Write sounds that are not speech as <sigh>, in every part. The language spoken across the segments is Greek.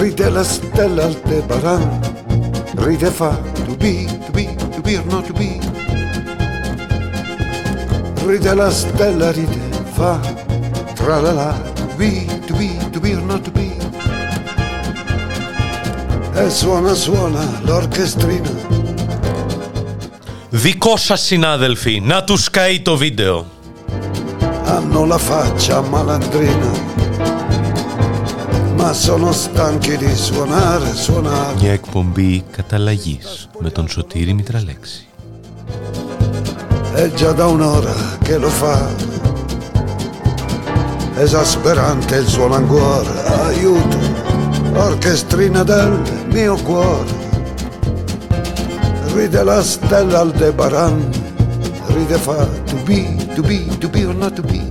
Ride la stella Aldebaran, ride fa to be, to be, to be or not to be. Ride la stella, ride fa, tra la la, to be, to be, to be or not to be. E suona, suona l'orchestrina. Δικό σα συνάδελφοι, να του καεί το βίντεο. Hanno la faccia malandrina ma sono stanchi di suonare, suonare. Μια εκπομπή καταλλαγή με τον Σωτήρη Μητραλέξη. È già da un'ora che lo fa. Esasperante il suo languore, aiuto, orchestrina del mio cuore. Ride la stella Aldebaran, ride fa to be, to be, to be or not to be.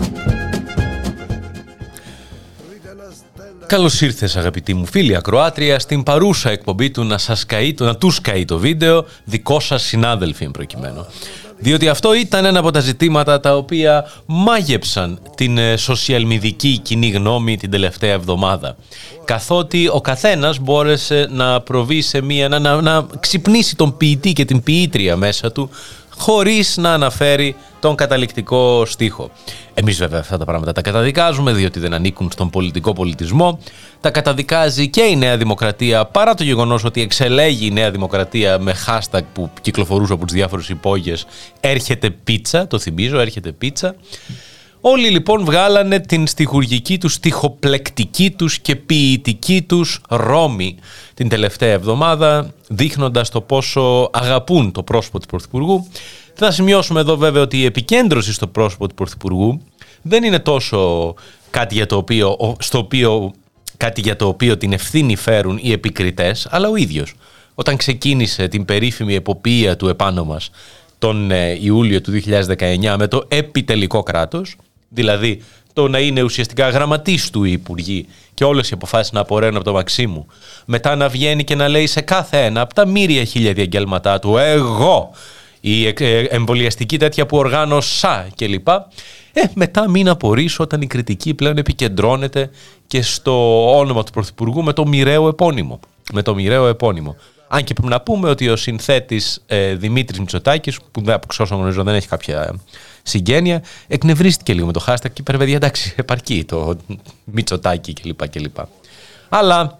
Καλώς ήρθες, αγαπητοί μου φίλοι Ακροάτρια, στην παρούσα εκπομπή του να σας καεί, να τους καεί το βίντεο, δικό σας συνάδελφοι εν προκειμένου. Διότι αυτό ήταν ένα από τα ζητήματα τα οποία μάγεψαν την ε, σοσιαλμιδική κοινή γνώμη την τελευταία εβδομάδα. Καθότι ο καθένας μπόρεσε να προβεί σε μία, να, να, να ξυπνήσει τον ποιητή και την ποιήτρια μέσα του χωρίς να αναφέρει τον καταληκτικό στίχο. Εμείς βέβαια αυτά τα πράγματα τα καταδικάζουμε διότι δεν ανήκουν στον πολιτικό πολιτισμό. Τα καταδικάζει και η Νέα Δημοκρατία παρά το γεγονός ότι εξελέγει η Νέα Δημοκρατία με hashtag που κυκλοφορούσε από τις διάφορες υπόγειες «Έρχεται πίτσα», το θυμίζω, «Έρχεται πίτσα». Όλοι λοιπόν βγάλανε την στιχουργική τους, στιχοπλεκτική τους και ποιητική τους Ρώμη την τελευταία εβδομάδα, δείχνοντας το πόσο αγαπούν το πρόσωπο του Πρωθυπουργού. Θα σημειώσουμε εδώ βέβαια ότι η επικέντρωση στο πρόσωπο του Πρωθυπουργού δεν είναι τόσο κάτι για το οποίο, στο οποίο, κάτι για το οποίο την ευθύνη φέρουν οι επικριτές, αλλά ο ίδιος. Όταν ξεκίνησε την περίφημη εποπία του επάνω μας τον ε, Ιούλιο του 2019 με το επιτελικό κράτος, δηλαδή το να είναι ουσιαστικά γραμματής του Υπουργή και όλες οι αποφάσεις να απορρέουν από το Μαξίμου, μετά να βγαίνει και να λέει σε κάθε ένα από τα μύρια χίλια διαγγέλματά του «Εγώ» η ε, εμβολιαστική τέτοια που οργάνωσα κλπ. Ε, μετά μην απορρίσω όταν η κριτική πλέον επικεντρώνεται και στο όνομα του Πρωθυπουργού με το μοιραίο επώνυμο. Με το μοιραίο επώνυμο. Αν και πρέπει να πούμε ότι ο συνθέτης ε, Δημήτρης Μητσοτάκης, που από όσο γνωρίζω δεν έχει κάποια συγγένεια, εκνευρίστηκε λίγο με το hashtag και είπε εντάξει επαρκεί το Μητσοτάκη κλπ. Αλλά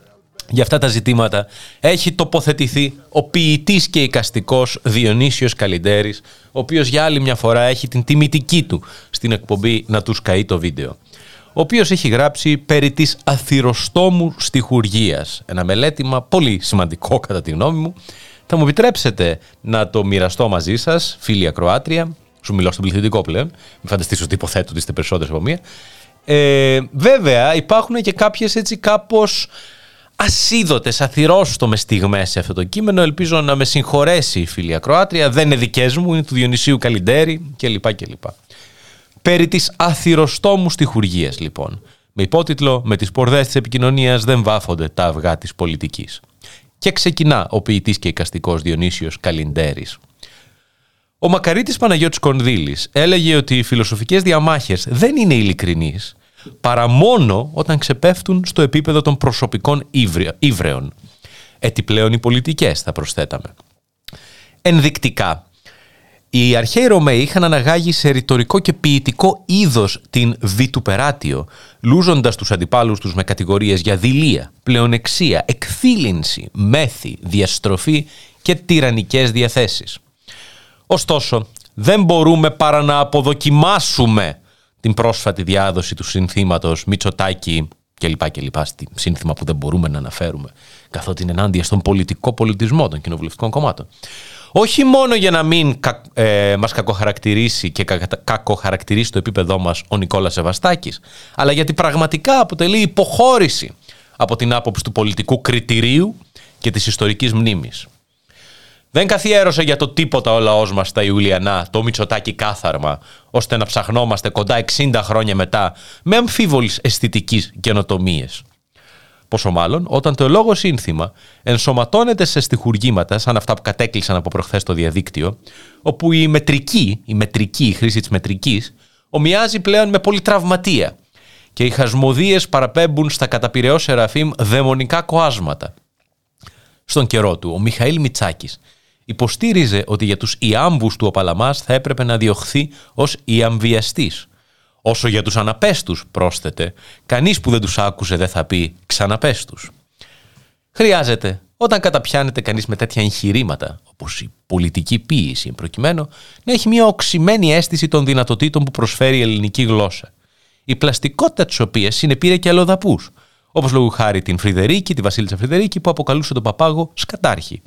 για αυτά τα ζητήματα έχει τοποθετηθεί ο ποιητής και οικαστικός Διονύσιος Καλλιντέρης, ο οποίος για άλλη μια φορά έχει την τιμητική του στην εκπομπή «Να τους καεί το βίντεο» ο οποίος έχει γράψει περί της αθυροστόμου στιχουργίας. Ένα μελέτημα πολύ σημαντικό κατά τη γνώμη μου. Θα μου επιτρέψετε να το μοιραστώ μαζί σας, φίλοι ακροάτρια. Σου μιλώ στον πληθυντικό πλέον. Μην φανταστείς ότι υποθέτω ότι είστε περισσότερες από μία. Ε, βέβαια υπάρχουν και κάποιες έτσι κάπως ασίδωτες, αθυρόστομες στιγμές σε αυτό το κείμενο. Ελπίζω να με συγχωρέσει η φίλη ακροάτρια. Δεν είναι δικές μου, είναι του Διονυσίου Καλλιντέρη κλπ. κλπ. Περί της αθυροστόμους στιχουργίας λοιπόν. Με υπότιτλο «Με τις πορδές της επικοινωνίας δεν βάφονται τα αυγά της πολιτικής». Και ξεκινά ο ποιητής και οικαστικός Διονύσιος Καλλιντέρης. Ο Μακαρίτης Παναγιώτης Κονδύλης έλεγε ότι οι φιλοσοφικές διαμάχες δεν είναι ειλικρινείς παρά μόνο όταν ξεπέφτουν στο επίπεδο των προσωπικών ύβρεων. Έτσι πλέον οι πολιτικές θα προσθέταμε. Ενδεικτικά, οι αρχαίοι Ρωμαίοι είχαν αναγάγει σε ρητορικό και ποιητικό είδος την βιτουπεράτιο, λούζοντας τους αντιπάλους τους με κατηγορίες για δειλία, πλεονεξία, εκθήλυνση, μέθη, διαστροφή και τυραννικές διαθέσεις. Ωστόσο, δεν μπορούμε παρά να αποδοκιμάσουμε την πρόσφατη διάδοση του συνθήματος Μητσοτάκη κλπ. κλπ. Σύνθημα που δεν μπορούμε να αναφέρουμε, καθότι είναι ενάντια στον πολιτικό πολιτισμό των κοινοβουλευτικών κομμάτων. Όχι μόνο για να μην ε, μας κακοχαρακτηρίσει και κακοχαρακτηρίσει το επίπεδό μας ο Νικόλας Σεβαστάκης, αλλά γιατί πραγματικά αποτελεί υποχώρηση από την άποψη του πολιτικού κριτηρίου και της ιστορικής μνήμης. Δεν καθιέρωσε για το τίποτα ο λαός μας τα Ιουλιανά, το Μητσοτάκι κάθαρμα, ώστε να ψαχνόμαστε κοντά 60 χρόνια μετά με αμφίβολη αισθητική καινοτομίες. Πόσο μάλλον όταν το ελόγω σύνθημα ενσωματώνεται σε στοιχουργήματα σαν αυτά που κατέκλυσαν από προχθές το διαδίκτυο, όπου η μετρική, η μετρική, η χρήση της μετρικής, ομοιάζει πλέον με πολυτραυματία και οι χασμοδίες παραπέμπουν στα καταπηρεό Σεραφείμ δαιμονικά κοάσματα. Στον καιρό του, ο Μιχαήλ Μιτσάκης υποστήριζε ότι για τους ιάμβους του ο Παλαμάς θα έπρεπε να διωχθεί ως ιαμβιαστής. Όσο για τους αναπέστους, πρόσθετε, κανείς που δεν τους άκουσε δεν θα πει ξαναπέστους. Χρειάζεται, όταν καταπιάνεται κανείς με τέτοια εγχειρήματα, όπως η πολιτική ποίηση προκειμένου, να έχει μια οξυμένη αίσθηση των δυνατοτήτων που προσφέρει η ελληνική γλώσσα. Η πλαστικότητα της οποίας συνεπήρε και αλλοδαπούς, όπως λόγου χάρη την Φρυδερίκη, τη Βασίλισσα Φρυδερίκη, που αποκαλούσε τον παπάγο σκατάρχη.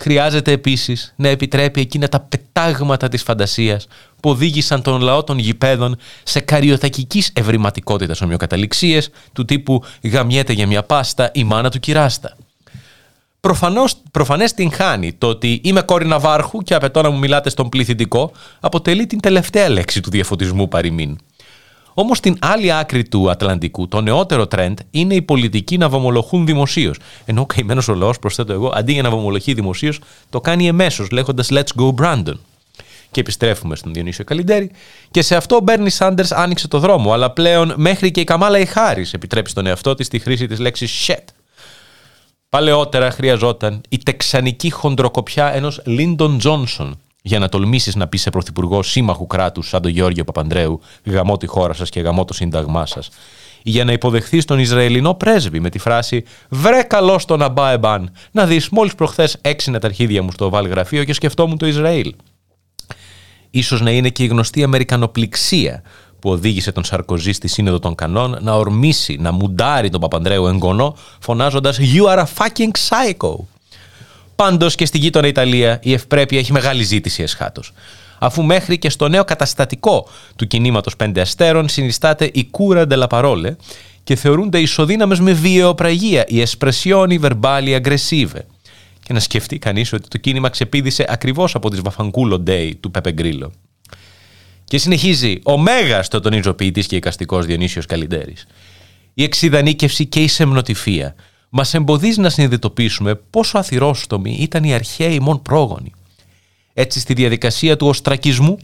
Χρειάζεται επίσης να επιτρέπει εκείνα τα πετάγματα της φαντασίας που οδήγησαν τον λαό των γηπέδων σε καριοτακική ευρηματικότητας ομοιοκαταληξίες του τύπου Γαμιέται για μια πάστα η μάνα του κυράστα. Προφανώς, προφανές την χάνει το ότι είμαι κόρη Ναβάρχου και απαιτώ να μου μιλάτε στον πληθυντικό αποτελεί την τελευταία λέξη του διαφωτισμού παροιμήν. Όμως στην άλλη άκρη του Ατλαντικού, το νεότερο trend είναι οι πολιτικοί να βομολογούν δημοσίως. Ενώ ο καημένος ο λαός, προσθέτω εγώ, αντί για να βομολογεί δημοσίως, το κάνει εμέσως, λέγοντας Let's go Brandon. Και επιστρέφουμε στον Διονύσιο Καλλιντέρη. Και σε αυτό ο Μπέρνι Σάντερς άνοιξε το δρόμο, αλλά πλέον μέχρι και η Καμάλα Ιχάρη επιτρέπει στον εαυτό της τη χρήση της λέξης shit. Παλαιότερα χρειαζόταν η τεξανική χοντροκοπιά ενός Λίντον Τζόνσον για να τολμήσεις να πεις σε πρωθυπουργό σύμμαχου κράτους σαν τον Γεώργιο Παπανδρέου, γαμώ τη χώρα σας και γαμώ το σύνταγμά σας. Ή για να υποδεχθεί τον Ισραηλινό πρέσβη με τη φράση Βρε καλό τον Αμπά Εμπάν. Να δεις, μόλις προχθές έξινε τα αρχίδια μου στο γραφείο και σκεφτόμουν το Ισραήλ. Ίσως να είναι και η γνωστή Αμερικανοπληξία που οδήγησε τον Σαρκοζή στη Σύνοδο των Κανών να ορμήσει, να μουντάρει τον Παπανδρέου εγγονό, φωνάζοντας You are a fucking psycho. Πάντως και στη γείτονα Ιταλία η ευπρέπεια έχει μεγάλη ζήτηση εσχάτως. Αφού μέχρι και στο νέο καταστατικό του κινήματος Πέντε Αστέρων συνιστάται η κούρα ντελαπαρόλε και θεωρούνται ισοδύναμες με βιαιοπραγία, η εσπρεσιόνι βερμπάλι αγκρεσίβε. Και να σκεφτεί κανείς ότι το κίνημα ξεπίδησε ακριβώς από τις Βαφανκούλο Ντέι του Πέπε Γκρίλο. Και συνεχίζει ο μέγας το τονίζω ποιητής και οικαστικό Διονύσιος Καλλιντέρη. Η εξειδανίκευση και η σεμνοτυφία μας εμποδίζει να συνειδητοποιήσουμε πόσο αθυρόστομοι ήταν οι αρχαίοι μόν πρόγονοι. Έτσι, στη διαδικασία του οστρακισμού,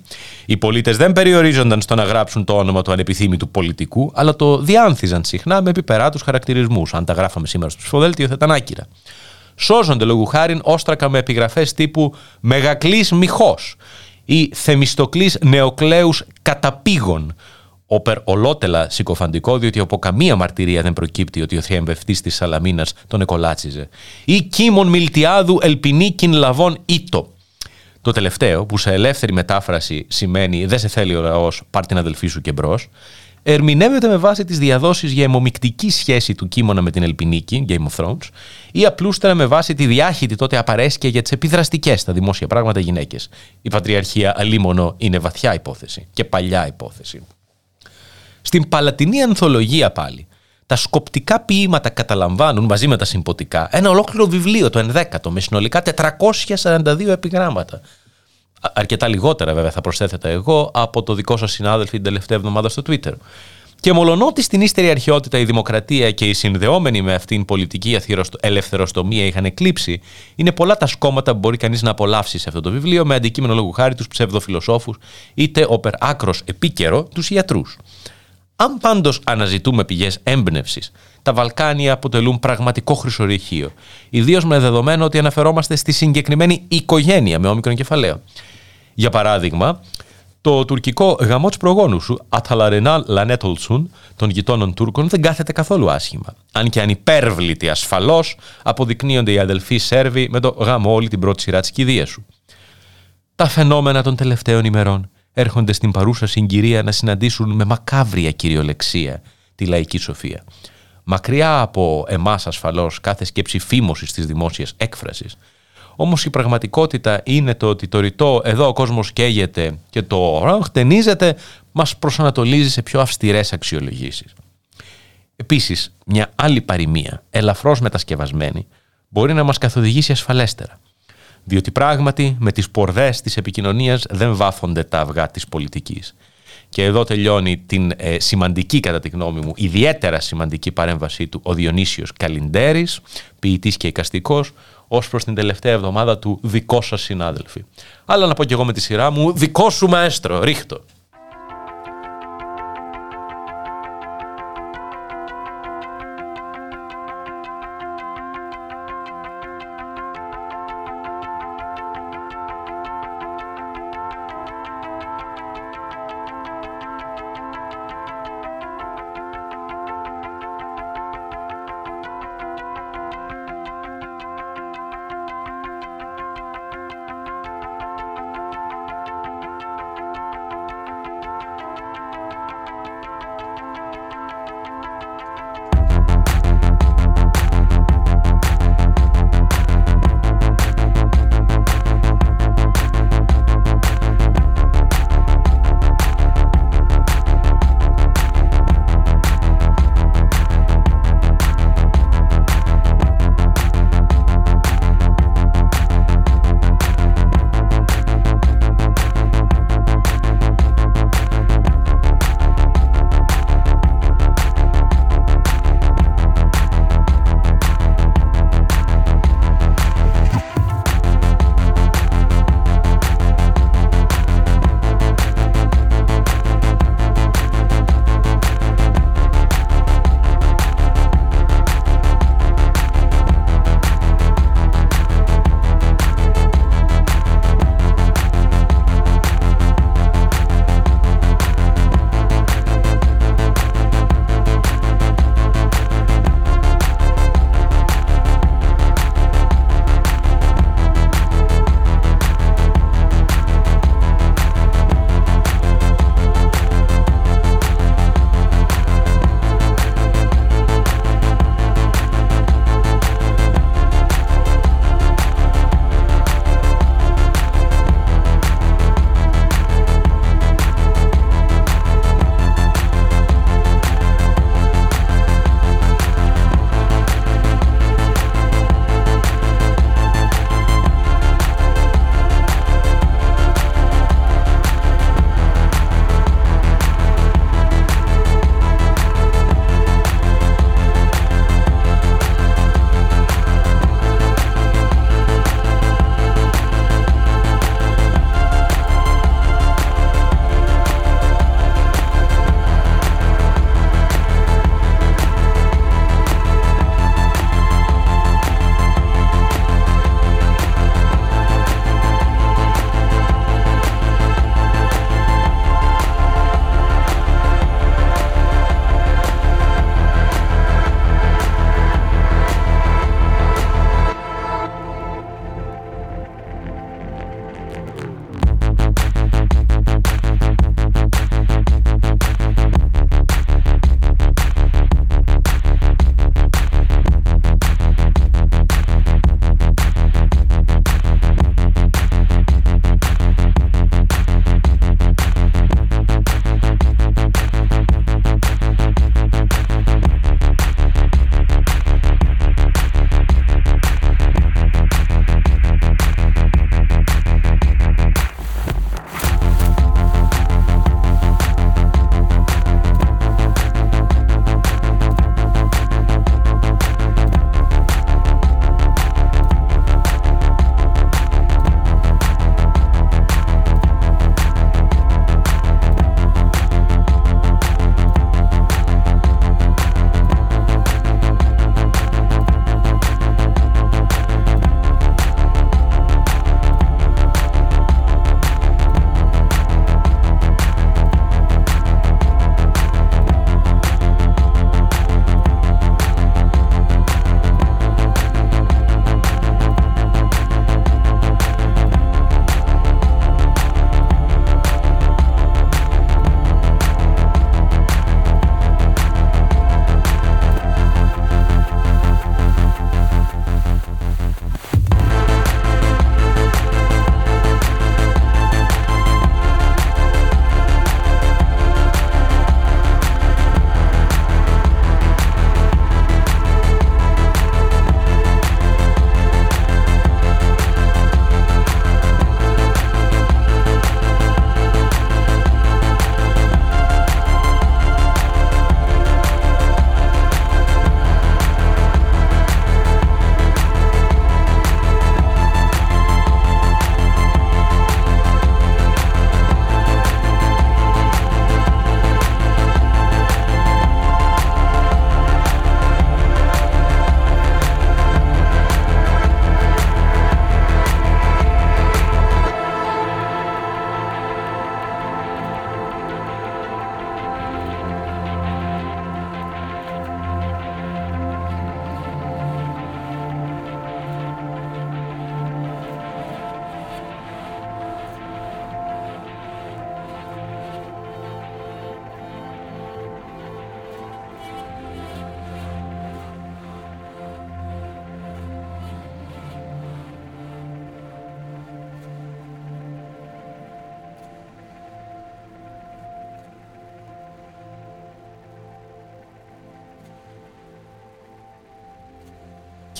οι πολίτες δεν περιορίζονταν στο να γράψουν το όνομα του ανεπιθύμητου πολιτικού, αλλά το διάνθιζαν συχνά με επιπεράτους χαρακτηρισμούς. Αν τα γράφαμε σήμερα στο ψηφοδέλτιο, θα ήταν άκυρα. Σώζονται λόγου χάριν όστρακα με επιγραφές τύπου Μεγακλής Μιχό ή Θεμιστοκλής Νεοκλέου Καταπήγων, όπερ ολότελα συκοφαντικό, διότι από καμία μαρτυρία δεν προκύπτει ότι ο θριαμβευτής της Σαλαμίνας τον εκολάτσιζε. Ή Κίμων Μιλτιάδου Ελπινίκιν Λαβών Ήτο. Το τελευταίο, που σε ελεύθερη μετάφραση σημαίνει Δεν σε θέλει ο λαός, πάρ την αδελφή σου και μπρος, ερμηνεύεται με βάση τις διαδόσεις για αιμομικτική σχέση του Κίμωνα με την Ελπινίκη, Game of Thrones, ή απλούστερα με βάση τη διάχυτη τότε απαρέσκεια για τις επιδραστικές στα δημόσια πράγματα γυναίκες. Η πατριαρχία αλίμονο είναι βαθιά υπόθεση και παλιά υπόθεση. Στην Παλατινή Ανθολογία πάλι, τα σκοπτικά ποίηματα καταλαμβάνουν μαζί με τα συμποτικά ένα ολόκληρο βιβλίο, το 11ο, με συνολικά 442 επιγράμματα. Αρκετά λιγότερα βέβαια θα προσθέθετα εγώ από το δικό σας συνάδελφο την τελευταία εβδομάδα στο Twitter. Και μολονότι στην ύστερη αρχαιότητα η δημοκρατία και οι συνδεόμενοι με αυτήν πολιτική ελευθεροστομία είχαν εκλείψει, είναι πολλά τα σκόμματα που μπορεί κανείς να απολαύσει σε αυτό το βιβλίο με αντικείμενο λόγου χάρη τους ψευδοφιλοσόφους, είτε όπερ άκρος επίκαιρο τους ιατρούς. Αν πάντως αναζητούμε πηγές έμπνευσης, τα Βαλκάνια αποτελούν πραγματικό χρυσορυχείο. Ιδίως με δεδομένο ότι αναφερόμαστε στη συγκεκριμένη οικογένεια με όμικρον κεφαλαίο. Για παράδειγμα, το τουρκικό γαμό της προγόνου σου, Αταλαρενάλ Λανέτολσουν, των γειτόνων Τούρκων, δεν κάθεται καθόλου άσχημα. Αν και ανυπέρβλητη ασφαλώς αποδεικνύονται οι αδελφοί Σέρβοι με το γαμό όλη την πρώτη σειρά της κηδείας σου. Τα φαινόμενα των τελευταίων ημερών έρχονται στην παρούσα συγκυρία να συναντήσουν με μακάβρια κυριολεξία τη λαϊκή σοφία. Μακριά από εμάς ασφαλώς κάθε σκέψη φήμωσης της δημόσιας έκφρασης, όμως η πραγματικότητα είναι το ότι το ρητό εδώ ο κόσμος καίγεται και το χτενίζεται μας προσανατολίζει σε πιο αυστηρές αξιολογήσεις. Επίσης, μια άλλη παροιμία, ελαφρώς μετασκευασμένη, μπορεί να μας καθοδηγήσει ασφαλέστερα. Διότι πράγματι με τις πορδές της επικοινωνίας δεν βάφονται τα αυγά της πολιτικής. Και εδώ τελειώνει την ε, σημαντική, κατά τη γνώμη μου, ιδιαίτερα σημαντική παρέμβασή του ο Διονύσιος Καλιντέρης, ποιητής και εικαστικός, ως προς την τελευταία εβδομάδα του δικό σας συνάδελφοι. Αλλά να πω και εγώ με τη σειρά μου, δικό σου μαέστρο, ρίχτω.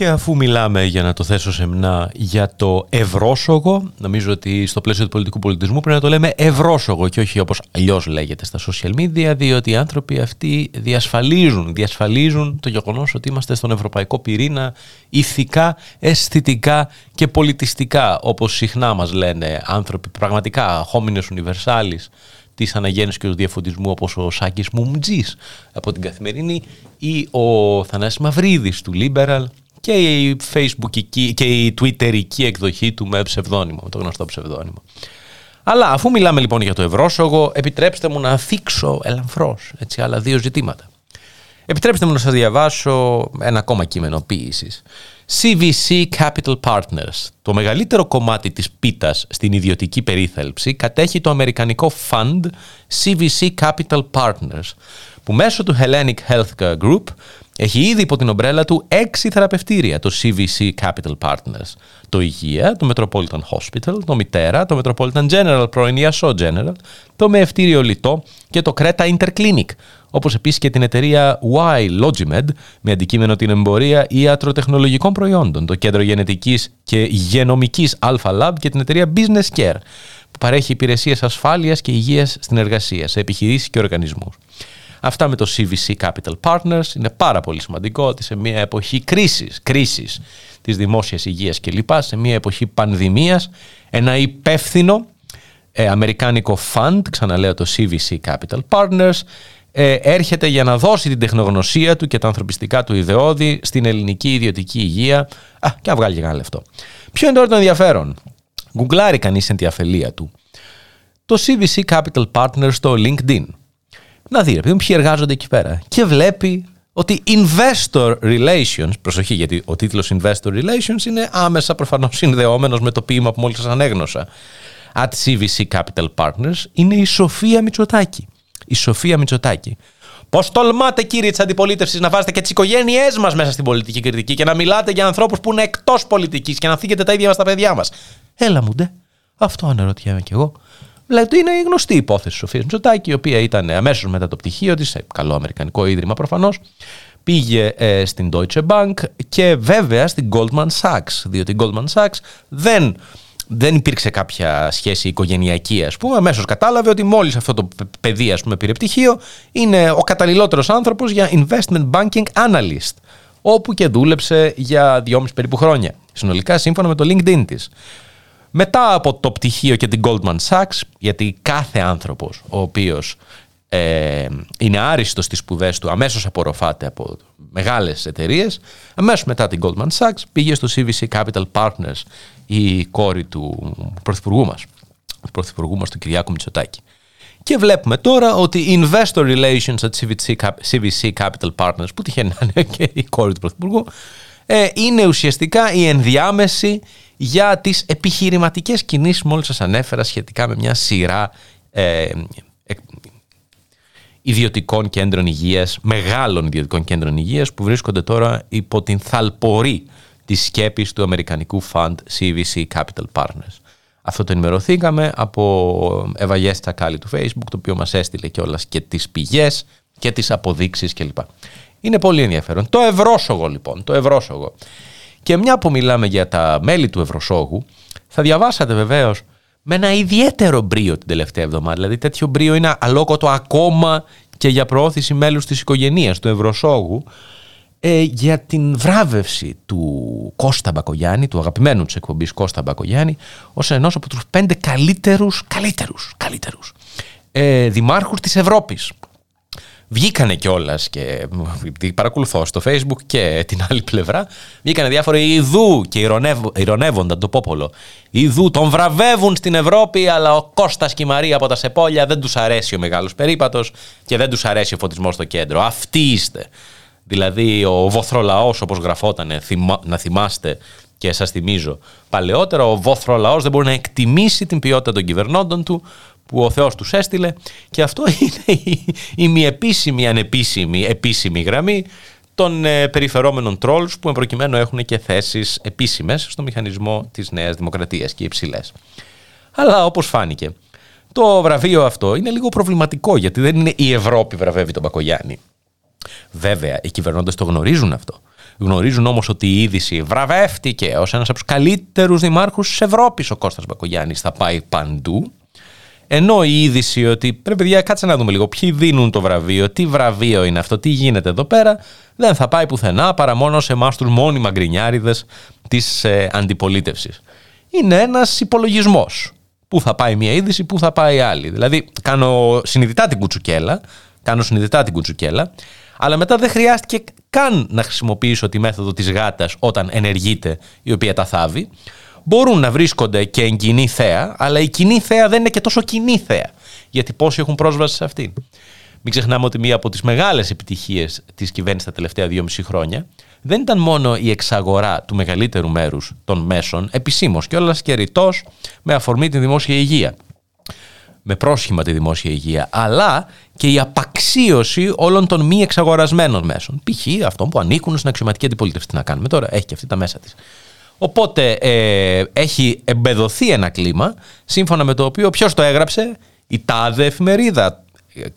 Και αφού μιλάμε για να το θέσω σεμνά για το ευρώσογο, νομίζω ότι στο πλαίσιο του πολιτικού πολιτισμού πρέπει να το λέμε ευρώσογο και όχι όπως αλλιώς λέγεται στα social media, διότι οι άνθρωποι αυτοί διασφαλίζουν, διασφαλίζουν το γεγονός ότι είμαστε στον ευρωπαϊκό πυρήνα ηθικά, αισθητικά και πολιτιστικά, όπως συχνά μας λένε άνθρωποι πραγματικά, homines universalis, της αναγέννησης και του διαφωτισμού όπως ο Σάκης Μουμτζής από την Καθημερινή ή ο Θανάσης Μαυρίδης του Liberal και η facebook και η twitterική εκδοχή του με ψευδόνυμο, με το γνωστό ψευδόνυμο. Αλλά αφού μιλάμε λοιπόν για το ευρώσογο, επιτρέψτε μου να θίξω ελαφρώς έτσι, άλλα δύο ζητήματα. Επιτρέψτε μου να σας διαβάσω ένα ακόμα κείμενο ποίησης. CVC Capital Partners. Το μεγαλύτερο κομμάτι της πίτας στην ιδιωτική περίθαλψη κατέχει το αμερικανικό fund CVC Capital Partners, που μέσω του Hellenic Healthcare Group έχει ήδη υπό την ομπρέλα του έξι θεραπευτήρια, το CVC Capital Partners. Το Υγεία, το Metropolitan Hospital, το Μητέρα, το Metropolitan General, πρώην Ιασό General, το Μεευτήριο Λιτό και το Creta Interclinic, όπως επίσης και την εταιρεία Y Logimed, με αντικείμενο την εμπορία ιατροτεχνολογικών προϊόντων, το Κέντρο Γενετικής και Γενομικής Alpha Lab και την εταιρεία Business Care, που παρέχει υπηρεσίες ασφάλειας και υγείας στην εργασία, σε επιχειρήσεις και οργανισμούς. Αυτά με το CVC Capital Partners είναι πάρα πολύ σημαντικό ότι σε μια εποχή κρίσης, κρίσης της δημόσιας υγείας κλπ, σε μια εποχή πανδημίας, ένα υπεύθυνο ε, αμερικάνικο fund, ξαναλέω το CVC Capital Partners, ε, έρχεται για να δώσει την τεχνογνωσία του και τα ανθρωπιστικά του ιδεώδη στην ελληνική ιδιωτική υγεία α, και να βγάλει κανένα λεφτό. Ποιο είναι τώρα το ενδιαφέρον; Γκουγκλάρει κανείς την αφελία του. Το CVC Capital Partners στο LinkedIn να δει, επειδή ποιοι εργάζονται εκεί πέρα. Και βλέπει ότι investor relations, προσοχή γιατί ο τίτλος investor relations είναι άμεσα προφανώς συνδεόμενος με το ποίημα που μόλις σας ανέγνωσα. At CVC Capital Partners είναι η Σοφία Μητσοτάκη. Η Σοφία Μητσοτάκη. Πώς τολμάτε, κύριε της αντιπολίτευσης, να βάζετε και τις οικογένειές μας μέσα στην πολιτική κριτική και να μιλάτε για ανθρώπους που είναι εκτός πολιτικής και να θίγετε τα ίδια μας τα παιδιά μας; Έλα μου ντε. Αυτό αναρωτιέμαι κι εγώ. Δηλαδή είναι η γνωστή υπόθεση Σοφία Μητσοτάκη, η οποία ήταν αμέσως μετά το πτυχίο της, σε καλό αμερικανικό ίδρυμα προφανώς, πήγε ε, στην Deutsche Bank και βέβαια στην Goldman Sachs, διότι η Goldman Sachs δεν, δεν υπήρξε κάποια σχέση οικογενειακή, ας πούμε. Αμέσως κατάλαβε ότι μόλις αυτό το παιδί, ας πούμε, πήρε πτυχίο, είναι ο καταλληλότερος άνθρωπος για investment banking analyst, όπου και δούλεψε για δυόμιση περίπου χρόνια. Συνολικά, σύμφωνα με το LinkedIn της. Μετά από το πτυχίο και την Goldman Sachs, γιατί κάθε άνθρωπος ο οποίος ε, είναι άριστος στις σπουδές του, αμέσως απορροφάται από μεγάλες εταιρείες. αμέσως μετά την Goldman Sachs πήγε στο CVC Capital Partners η κόρη του πρωθυπουργού μας, του πρωθυπουργού μας του Κυριάκου Μητσοτάκη. Και βλέπουμε τώρα ότι investor relations at CVC, CVC Capital Partners, που τυχαίνει να είναι και η κόρη του πρωθυπουργού, ε, είναι ουσιαστικά η ενδιάμεση για τις επιχειρηματικές κινήσεις που μόλις σας ανέφερα σχετικά με μια σειρά ε, ε, ιδιωτικών κέντρων υγείας, μεγάλων ιδιωτικών κέντρων υγείας που βρίσκονται τώρα υπό την θαλπορή της σκέπης του Αμερικανικού Fund CVC Capital Partners. Αυτό το ενημερωθήκαμε από Ευαγές Τσακάλη του Facebook, το οποίο μας έστειλε κιόλας και τις πηγές και τις αποδείξεις κλπ. Είναι πολύ ενδιαφέρον. Το ευρώσογο λοιπόν, το ευρώσογο. Και μια που μιλάμε για τα μέλη του Ευρωσόγου, θα διαβάσατε βεβαίως με ένα ιδιαίτερο μπρίο την τελευταία εβδομάδα. Δηλαδή, τέτοιο μπρίο είναι αλόκοτο ακόμα και για προώθηση μέλους της οικογένειας του Ευρωσόγου ε, για την βράβευση του Κώστα Μπακογιάννη, του αγαπημένου της εκπομπής Κώστα Μπακογιάννη, ως ενός από τους πέντε καλύτερους, καλύτερους, καλύτερους ε, δημάρχους της Ευρώπης. Βγήκανε κιόλας και παρακολουθώ στο facebook και την άλλη πλευρά. Βγήκανε διάφοροι Ιδού και ηρωνεύονταν το πόπολο. Ιδού τον βραβεύουν στην Ευρώπη, αλλά ο Κώστας και η Μαρία από τα Σεπόλια δεν τους αρέσει ο μεγάλος περίπατος και δεν τους αρέσει ο φωτισμός στο κέντρο. Αυτοί είστε. Δηλαδή ο βοθρολαό, όπως γραφόταν, να θυμάστε και σας θυμίζω παλαιότερα, ο βοθρολαό δεν μπορεί να εκτιμήσει την ποιότητα των κυβερνώντων του που ο Θεός τους έστειλε και αυτό <laughs> είναι η, η μη επίσημη, ανεπίσημη, επίσημη γραμμή των ε, περιφερόμενων trolls που προκειμένου έχουν και θέσεις επίσημες στο μηχανισμό της Νέας Δημοκρατίας και υψηλές. Αλλά όπως φάνηκε, το βραβείο αυτό είναι λίγο προβληματικό γιατί δεν είναι η Ευρώπη βραβεύει τον Μπακογιάννη. Βέβαια, οι κυβερνώντες το γνωρίζουν αυτό. Γνωρίζουν όμως ότι η είδηση βραβεύτηκε ως ένας από τους καλύτερους δημάρχους της Ευρώπης ο Κώστας Μπακογιάννη. Θα πάει παντού. Ενώ η είδηση ότι πρέπει παιδιά κάτσε να δούμε λίγο ποιοι δίνουν το βραβείο, τι βραβείο είναι αυτό, τι γίνεται εδώ πέρα, δεν θα πάει πουθενά παρά μόνο σε εμάς τους μόνιμα γκρινιάριδε της ε, αντιπολίτευσης. Είναι ένας υπολογισμός. Πού θα πάει μία είδηση, πού θα πάει άλλη. Δηλαδή, κάνω συνειδητά την κουτσουκέλα, κάνω συνειδητά την κουτσουκέλα, αλλά μετά δεν χρειάστηκε καν να χρησιμοποιήσω τη μέθοδο της γάτας όταν ενεργείται η οποία τα θάβει. Μπορούν να βρίσκονται και εν κοινή θέα, αλλά η κοινή θέα δεν είναι και τόσο κοινή θέα. Γιατί πόσοι έχουν πρόσβαση σε αυτήν. Μην ξεχνάμε ότι μία από τις μεγάλες επιτυχίες της κυβέρνησης τα τελευταία δυόμιση χρόνια δεν ήταν μόνο η εξαγορά του μεγαλύτερου μέρους των μέσων, επισήμως και όλα και ρητός, με αφορμή τη δημόσια υγεία με πρόσχημα τη δημόσια υγεία, αλλά και η απαξίωση όλων των μη εξαγορασμένων μέσων. Π.χ. αυτών που ανήκουν στην αξιωματική αντιπολίτευση. Τι να κάνουμε τώρα, έχει και αυτή τα μέσα της. Οπότε ε, έχει εμπεδοθεί ένα κλίμα σύμφωνα με το οποίο ποιος το έγραψε, η τάδε εφημερίδα.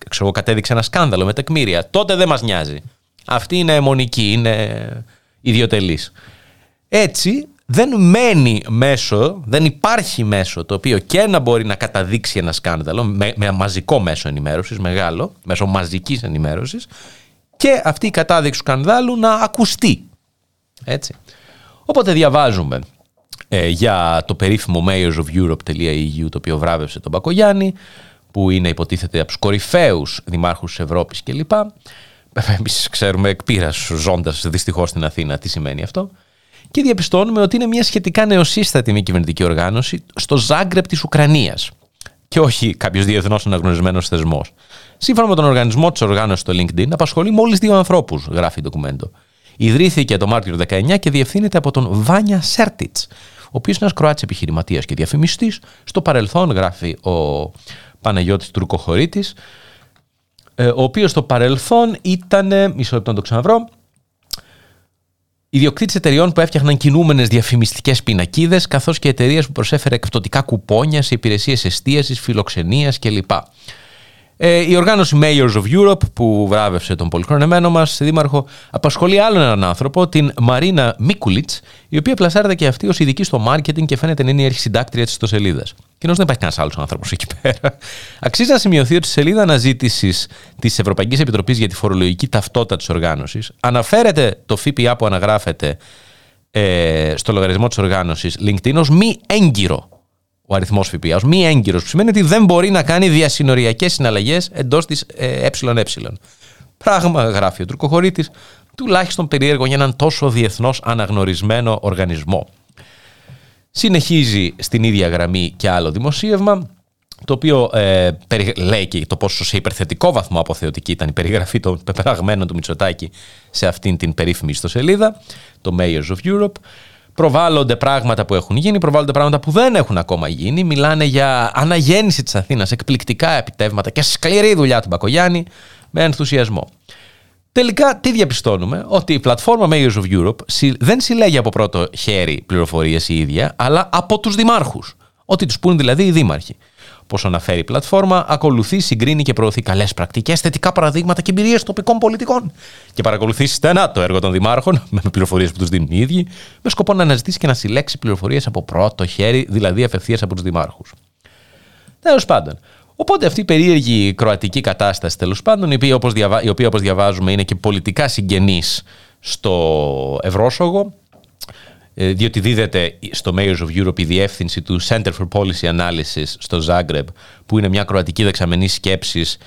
Ξέρω, κατέδειξε ένα σκάνδαλο με τεκμήρια. Τότε δεν μας νοιάζει. Αυτή είναι αιμονική, είναι ιδιωτελής. Έτσι δεν μένει μέσο, δεν υπάρχει μέσο το οποίο και να μπορεί να καταδείξει ένα σκάνδαλο με, με μαζικό μέσο ενημέρωσης, μεγάλο, μέσω μαζικής ενημέρωσης και αυτή η κατάδειξη του σκανδάλου να ακουστεί. Έτσι. Οπότε διαβάζουμε ε, για το περίφημο mayorsofeurope.eu το οποίο βράβευσε τον Μπακογιάννη που είναι υποτίθεται από τους κορυφαίους δημάρχους της Ευρώπης κλπ. Εμείς ξέρουμε εκ ζώντας δυστυχώς στην Αθήνα τι σημαίνει αυτό και διαπιστώνουμε ότι είναι μια σχετικά νεοσύστατη μη κυβερνητική οργάνωση στο Ζάγκρεπ της Ουκρανίας. Και όχι κάποιος διεθνώς αναγνωρισμένος θεσμός. Σύμφωνα με τον οργανισμό της οργάνωσης στο LinkedIn, απασχολεί μόλις δύο ανθρώπους, γράφει το ντοκουμέντο. Ιδρύθηκε το Μάρτιο 19 και διευθύνεται από τον Βάνια Σέρτιτς, ο οποίος είναι ένας Κροάτης επιχειρηματίας και διαφημιστής. Στο παρελθόν, γράφει ο Παναγιώτης Τουρκοχωρίτη, ε, ο οποίος στο παρελθόν ήταν. Μισό λεπτό να το ξαναβρω ιδιοκτήτης εταιριών που έφτιαχναν κινούμενες διαφημιστικές πινακίδες, καθώς και εταιρείες που προσέφερε εκπτωτικά κουπόνια σε υπηρεσίες εστίασης, φιλοξενίας κλπ. Ε, η οργάνωση Mayors of Europe που βράβευσε τον πολυχρονεμένο μας δήμαρχο απασχολεί άλλον έναν άνθρωπο, την Μαρίνα Μίκουλιτ, η οποία πλασάρεται και αυτή ως ειδική στο marketing και φαίνεται να είναι η αρχισυντάκτρια της ιστοσελίδας. Κοινώς δεν υπάρχει κανένας άλλος άνθρωπος εκεί πέρα. Αξίζει να σημειωθεί ότι η σελίδα αναζήτησης της Ευρωπαϊκής Επιτροπής για τη φορολογική ταυτότητα της οργάνωσης αναφέρεται το ΦΠΑ που αναγράφεται ε, στο λογαριασμό της οργάνωσης LinkedIn ως μη έγκυρο ο αριθμός ΦΠΑ, ως μη έγκυρος, που σημαίνει ότι δεν μπορεί να κάνει διασυνοριακές συναλλαγές εντός της ΕΕ. Πράγμα, γράφει ο Τουρκοχωρίτη, τουλάχιστον περίεργο για έναν τόσο διεθνώς αναγνωρισμένο οργανισμό. Συνεχίζει στην ίδια γραμμή και άλλο δημοσίευμα, το οποίο ε, λέει και το πόσο σε υπερθετικό βαθμό αποθεωτική ήταν η περιγραφή των πεπραγμένων του Μητσοτάκη σε αυτήν την περίφημη ιστοσελίδα, το Mayors of Europe. Προβάλλονται πράγματα που έχουν γίνει, προβάλλονται πράγματα που δεν έχουν ακόμα γίνει. Μιλάνε για αναγέννηση της Αθήνας, εκπληκτικά επιτεύγματα και σκληρή δουλειά του Μπακογιάννη με ενθουσιασμό. Τελικά, τι διαπιστώνουμε, ότι η πλατφόρμα Mayors of Europe δεν συλλέγει από πρώτο χέρι πληροφορίες η ίδια, αλλά από τους δημάρχους. Ό,τι τους πούν δηλαδή οι δήμαρχοι. Πώ αναφέρει η πλατφόρμα, ακολουθεί, συγκρίνει και προωθεί καλές πρακτικές, θετικά παραδείγματα και εμπειρίες τοπικών πολιτικών. Και παρακολουθεί στενά το έργο των δημάρχων, με πληροφορίες που τους δίνουν οι ίδιοι, με σκοπό να αναζητήσει και να συλλέξει πληροφορίες από πρώτο χέρι, δηλαδή απευθείας από τους δημάρχους. Τέλος πάντων, Οπότε αυτή η περίεργη κροατική κατάσταση τέλος πάντων, η οποία όπως, διαβα... η οποία, όπως διαβάζουμε είναι και πολιτικά συγγενής στο Ευρώσογο, ε, διότι δίδεται στο Mayors of Europe η διεύθυνση του Center for Policy Analysis στο Zagreb, που είναι μια κροατική δεξαμενή σκέψης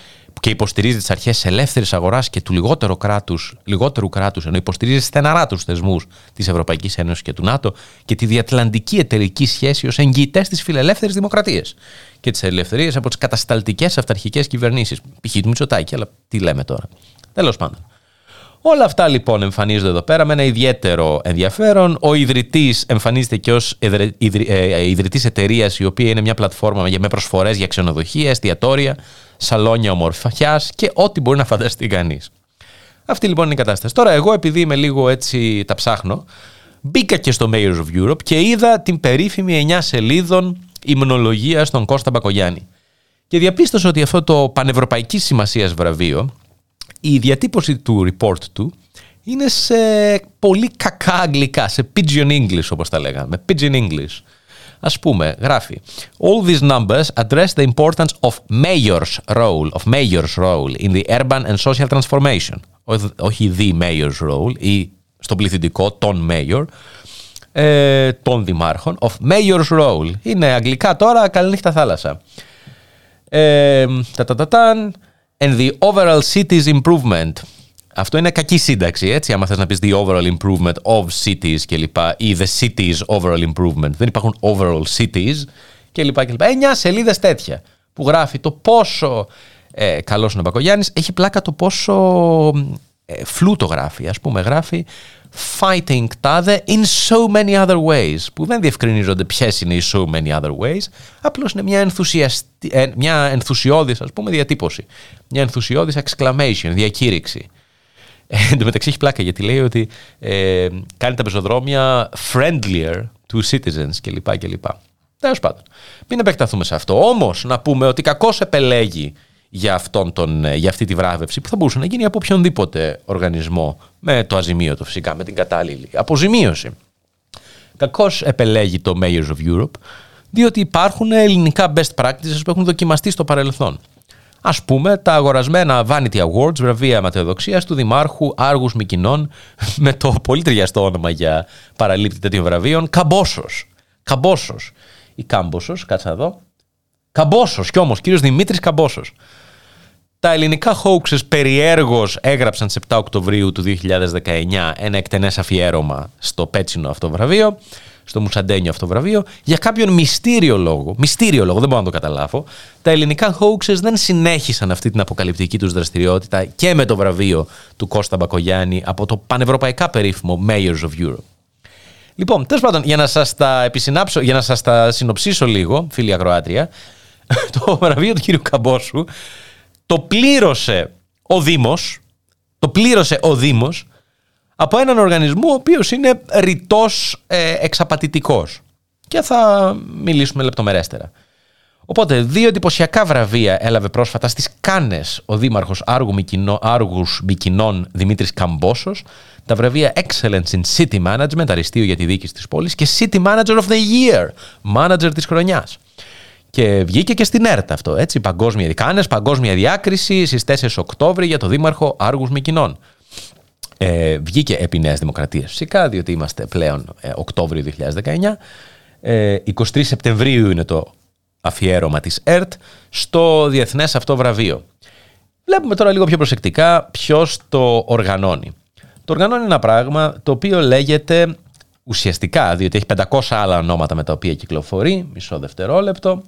και υποστηρίζει τις αρχές ελεύθερης αγοράς και του λιγότερου κράτους, λιγότερου κράτους, ενώ υποστηρίζει στεναρά τους θεσμούς της Ευρωπαϊκής Ένωσης και του ΝΑΤΟ και τη διατλαντική εταιρική σχέση ως εγγυητές της φιλελεύθερης δημοκρατίας και τι ελευθερίε από τις κατασταλτικές αυταρχικές κυβερνήσεις. Π.χ. του Μητσοτάκη, αλλά τι λέμε τώρα. Τέλος πάντων. Όλα αυτά λοιπόν εμφανίζονται εδώ πέρα με ένα ιδιαίτερο ενδιαφέρον. Ο ιδρυτής εμφανίζεται και ως ε, ιδρυτής εταιρείας, η οποία είναι μια πλατφόρμα με προσφορές για ξενοδοχεία, εστιατόρια, σαλόνια ομορφιάς και ό,τι μπορεί να φανταστεί κανείς. Αυτή λοιπόν είναι η κατάσταση. Τώρα, εγώ επειδή είμαι λίγο έτσι τα ψάχνω, μπήκα και στο Mayors of Europe και είδα την περίφημη 9 σελίδων υμνολογίας στον Κώστα Μπακογιάννη. Και διαπίστωσα ότι αυτό το πανευρωπαϊκής σημασίας βραβείο, η διατύπωση του report του είναι σε πολύ κακά αγγλικά, σε pigeon English όπως τα λέγαμε, pigeon English. Ας πούμε, γράφει All these numbers address the importance of mayor's role, of mayor's role in the urban and social transformation. Όχι the mayor's role ή στον πληθυντικό, τον mayor, ε, των δημάρχων, of mayor's role. Είναι αγγλικά τώρα, καληνύχτα θάλασσα. Ε, τα, τα, τα, τα, and the overall city's improvement. Αυτό είναι κακή σύνταξη, έτσι, άμα θες να πεις the overall improvement of cities κλπ. ή the city's overall improvement. Δεν υπάρχουν overall cities κλπ. κλπ. Εννιά σελίδες τέτοια που γράφει το πόσο ε, καλός είναι ο Μπακογιάννης. Έχει πλάκα το πόσο ε, φλούτο γράφει. Ας πούμε γράφει fighting τάδε in so many other ways που δεν διευκρινίζονται ποιες είναι οι so many other ways απλώς είναι μια, ενθουσιαστη... Ε, μια ενθουσιώδης ας πούμε διατύπωση μια ενθουσιώδης exclamation, διακήρυξη ε, Εν τω μεταξύ έχει πλάκα γιατί λέει ότι ε, κάνει τα πεζοδρόμια friendlier to citizens κλπ. κλπ. Τέλος πάντων. Μην επεκταθούμε σε αυτό. Όμως να πούμε ότι κακώς επελέγει για, αυτόν τον, ε, για αυτή τη βράβευση που θα μπορούσε να γίνει από οποιονδήποτε οργανισμό με το αζημίωτο φυσικά, με την κατάλληλη αποζημίωση. Κακώς επελέγει το Mayors of Europe, διότι υπάρχουν ελληνικά best practices που έχουν δοκιμαστεί στο παρελθόν. Α πούμε, τα αγορασμένα Vanity Awards, βραβεία ματαιοδοξία του Δημάρχου Άργους Μικινών, <laughs> με το πολύ ταιριαστό όνομα για παραλήπτη τέτοιων βραβείων, Καμπόσος. Καμπόσος. Ή Κάμποσο, κάτσα εδώ. Καμπόσος κι όμως, κύριος Δημήτρης Καμπόσος. Τα ελληνικά hoaxes περιέργως έγραψαν στις 7 Οκτωβρίου του 2019 ένα εκτενές αφιέρωμα στο πέτσινο αυτό βραβείο, στο Μουσαντένιο αυτό βραβείο, για κάποιον μυστήριο λόγο, μυστήριο λόγο, δεν μπορώ να το καταλάβω, τα ελληνικά hoaxes δεν συνέχισαν αυτή την αποκαλυπτική τους δραστηριότητα και με το βραβείο του Κώστα Μπακογιάννη από το πανευρωπαϊκά περίφημο Mayors of Europe. Λοιπόν, τέλος πάντων, για να σας τα επισυνάψω, για να σας τα συνοψίσω λίγο, φίλοι Ακροάτρια, <laughs> το βραβείο του κύριου Καμπόσου το πλήρωσε ο Δήμος, το πλήρωσε ο Δήμος από έναν οργανισμό ο οποίος είναι ρητός ε, εξαπατητικός. Και θα μιλήσουμε λεπτομερέστερα. Οπότε, δύο εντυπωσιακά βραβεία έλαβε πρόσφατα στις Κάνες ο δήμαρχος Άργου Μικινό, Άργους Μικινών Δημήτρης Καμπόσος, τα βραβεία Excellence in City Management, αριστείο για τη διοίκηση της πόλης, και City Manager of the Year, manager της χρονιάς. Και βγήκε και στην ΕΡΤ αυτό, έτσι, παγκόσμια δικάνες, παγκόσμια διάκριση στις 4 Οκτώβρη για το Δήμαρχο Άργους Μικινών. Ε, βγήκε επί Νέας Δημοκρατίας φυσικά, διότι είμαστε πλέον ε, Οκτώβριο 2019. Ε, 23 Σεπτεμβρίου είναι το αφιέρωμα της ΕΡΤ στο διεθνές αυτό βραβείο. Βλέπουμε τώρα λίγο πιο προσεκτικά ποιος το οργανώνει. Το οργανώνει ένα πράγμα το οποίο λέγεται ουσιαστικά, διότι έχει 500 άλλα ονόματα με τα οποία κυκλοφορεί, μισό δευτερόλεπτο,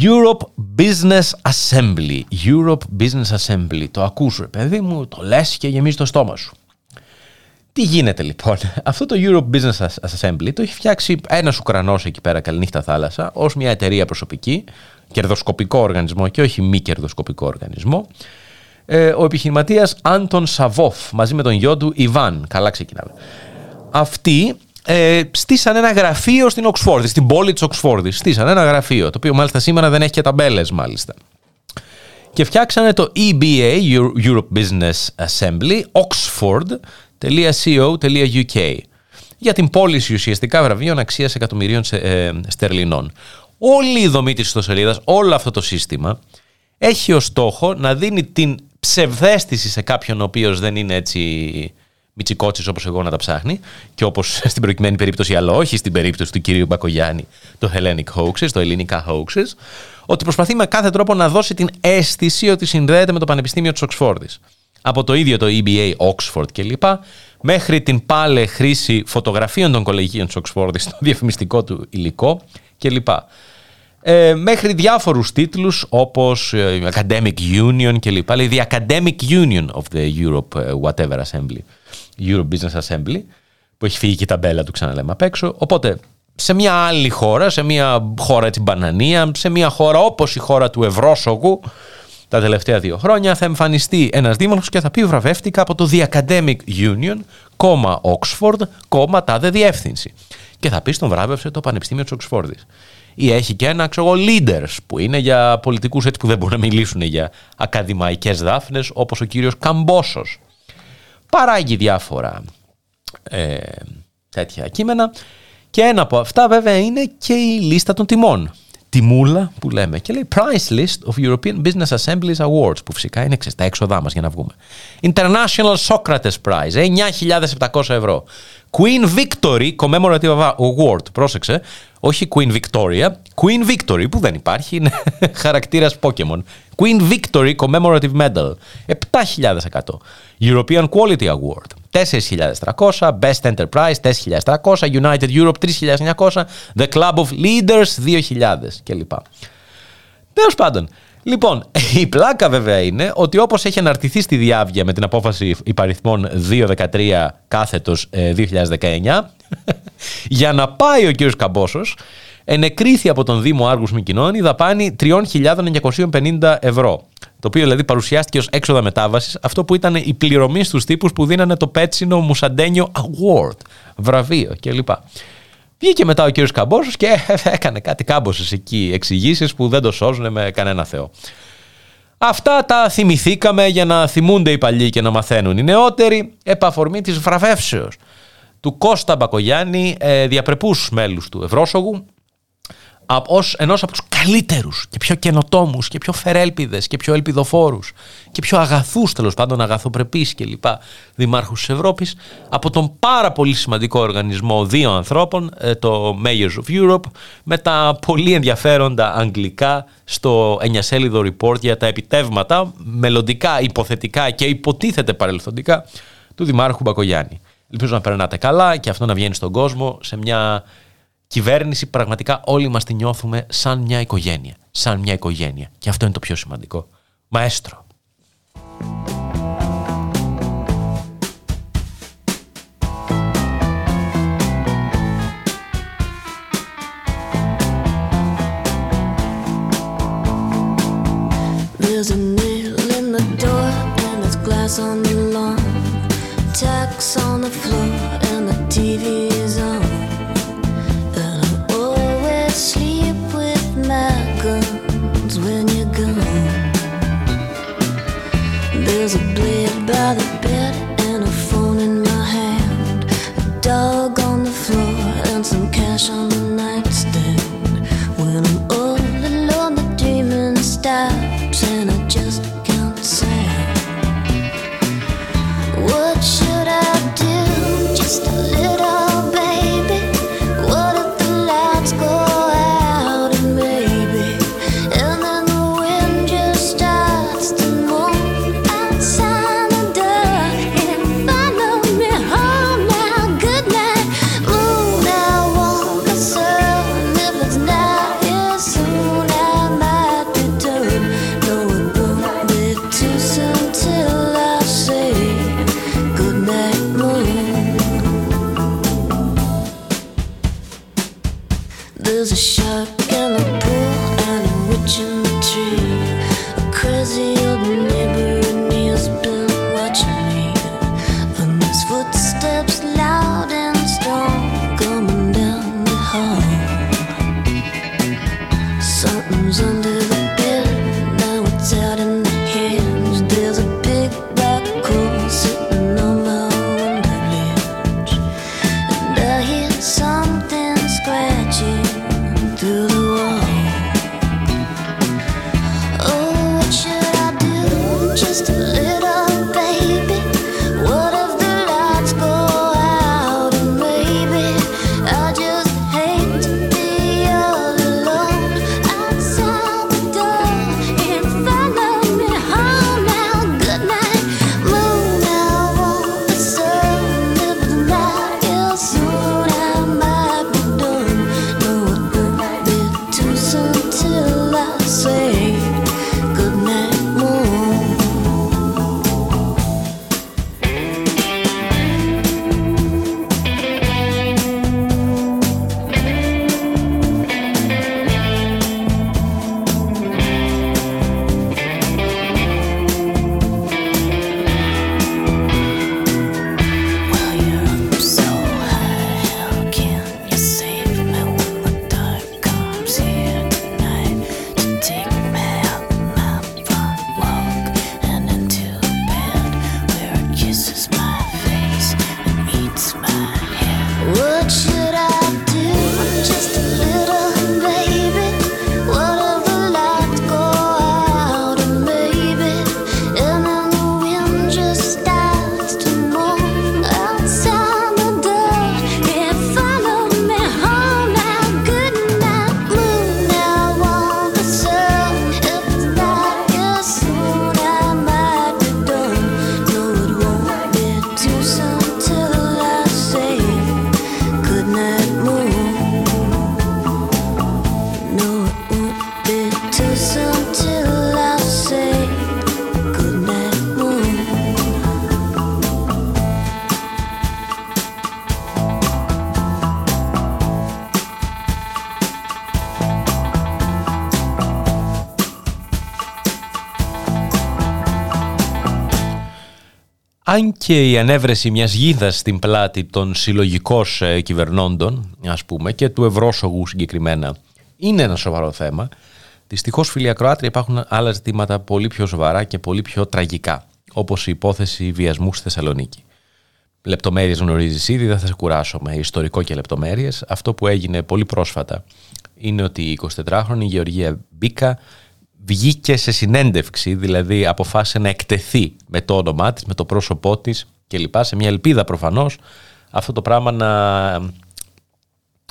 Europe Business Assembly. Europe Business Assembly. Το ακούς ρε παιδί μου, το λες και γεμίζει το στόμα σου. Τι γίνεται λοιπόν; <laughs> Αυτό το Europe Business Assembly το έχει φτιάξει ένας Ουκρανός εκεί πέρα καληνύχτα θάλασσα ως μια εταιρεία προσωπική, κερδοσκοπικό οργανισμό και όχι μη κερδοσκοπικό οργανισμό. Ε, ο επιχειρηματίας Άντων Σαβόφ μαζί με τον γιο του Ιβάν. Καλά ξεκινάμε. Αυτοί ε, στήσαν ένα γραφείο στην Οξφόρδη, στην πόλη της Οξφόρδης. Στήσαν ένα γραφείο, το οποίο μάλιστα σήμερα δεν έχει και ταμπέλες μάλιστα. Και φτιάξανε το EBA, Europe Business Assembly, oxford.co.uk για την πώληση ουσιαστικά βραβείων αξίας εκατομμυρίων ε, στερλινών. Όλη η δομή της ιστοσελίδας, όλο αυτό το σύστημα, έχει ως στόχο να δίνει την ψευδέστηση σε κάποιον ο οποίος δεν είναι έτσι Μιτσικότσι όπως εγώ να τα ψάχνει και όπως <laughs> στην προκειμένη περίπτωση, αλλά όχι στην περίπτωση του κυρίου Μπακογιάννη, το Hellenic Hoaxes, το ελληνικά hoaxes, ότι προσπαθεί με κάθε τρόπο να δώσει την αίσθηση ότι συνδέεται με το Πανεπιστήμιο της Οξφόρδης. Από το ίδιο το EBA Oxford κλπ. μέχρι την πάλε χρήση φωτογραφίων των κολεγίων της Οξφόρδης στο διαφημιστικό του υλικό κλπ. Ε, μέχρι διάφορους τίτλους όπως ε, Academic Union κλπ. Λέει The Academic Union of the Europe ε, Whatever Assembly. Euro Business Assembly, που έχει φύγει και η ταμπέλα του, ξαναλέμε απ' έξω. Οπότε, σε μια άλλη χώρα, σε μια χώρα έτσι μπανανία, σε μια χώρα όπως η χώρα του Ευρώσογου, τα τελευταία δύο χρόνια θα εμφανιστεί ένας δήμαρχος και θα πει βραβεύτηκα από το The Academic Union, κόμμα Oxford, κόμμα τάδε διεύθυνση. Και θα πει στον βράβευσε το Πανεπιστήμιο της Οξφόρδης. Ή έχει και ένα, ξέρω leaders που είναι για πολιτικούς έτσι που δεν μπορούν να μιλήσουν για ακαδημαϊκές δάφνες όπως ο κύριος Καμπόσος παράγει διάφορα ε, τέτοια κείμενα και ένα από αυτά βέβαια είναι και η λίστα των τιμών. Τιμούλα που λέμε και λέει Price List of European Business Assemblies Awards που φυσικά είναι τα έξοδά μας για να βγούμε. International Socrates Prize 9.700 ευρώ. Queen Victory Commemorative Award, πρόσεξε, όχι Queen Victoria, Queen Victory που δεν υπάρχει, είναι χαρακτήρας Pokemon. Queen Victory Commemorative Medal, 7.100. European Quality Award, 4.300. Best Enterprise, 4.300. United Europe, 3.900. The Club of Leaders, 2.000 κλπ. Τέλο πάντων, Λοιπόν, <laughs> η πλάκα βέβαια είναι ότι όπως έχει αναρτηθεί στη διάβγεια με την απόφαση υπαριθμών 213 κάθετος 2019, ε, <laughs> για να πάει ο κ. Καμπόσος, ενεκρίθη από τον Δήμο Άργους Μικοινών η δαπάνη 3.950 ευρώ. Το οποίο δηλαδή παρουσιάστηκε ως έξοδα μετάβασης, αυτό που ήταν η πληρωμή στους τύπους που δίνανε το Πέτσινο Μουσαντένιο Award, βραβείο κλπ. Βγήκε μετά ο κύριος Καμπόσος και <laughs> έκανε κάτι κάμποσε εκεί εξηγήσεις που δεν το σώζουν με κανένα Θεό. Αυτά τα θυμηθήκαμε για να θυμούνται οι παλιοί και να μαθαίνουν οι νεότεροι επαφορμή της βραβεύσεως του Κώστα Μπακογιάννη, ε, διαπρεπούς μέλους του Ευρώσογου, ως ενός από τους καλύτερους και πιο καινοτόμους και πιο φερέλπιδες και πιο ελπιδοφόρους και πιο αγαθούς τέλος πάντων αγαθοπρεπείς και λοιπά δημάρχους της Ευρώπης από τον πάρα πολύ σημαντικό οργανισμό δύο ανθρώπων ε, το Mayors of Europe με τα πολύ ενδιαφέροντα αγγλικά στο ενιασέλιδο report για τα επιτεύγματα μελλοντικά, υποθετικά και υποτίθεται παρελθοντικά του Δημάρχου Μπακογιάννη. Ελπίζω να περνάτε καλά και αυτό να βγαίνει στον κόσμο σε μια κυβέρνηση πραγματικά όλοι μας τη νιώθουμε σαν μια οικογένεια. Σαν μια οικογένεια. Και αυτό είναι το πιο σημαντικό. Μαέστρο. звезда αν και η ανέβρεση μιας γίδας στην πλάτη των συλλογικών ε, κυβερνώντων, ας πούμε, και του ευρώσογου συγκεκριμένα, είναι ένα σοβαρό θέμα, δυστυχώς φίλοι ακροάτρια υπάρχουν άλλα ζητήματα πολύ πιο σοβαρά και πολύ πιο τραγικά, όπως η υπόθεση βιασμού στη Θεσσαλονίκη. Λεπτομέρειες γνωρίζεις ήδη, δεν θα σε κουράσω με ιστορικό και λεπτομέρειες. Αυτό που έγινε πολύ πρόσφατα είναι ότι η 24χρονη Γεωργία Μπίκα βγήκε σε συνέντευξη, δηλαδή αποφάσισε να εκτεθεί με το όνομά της, με το πρόσωπό της κλπ. Σε μια ελπίδα προφανώς αυτό το πράγμα να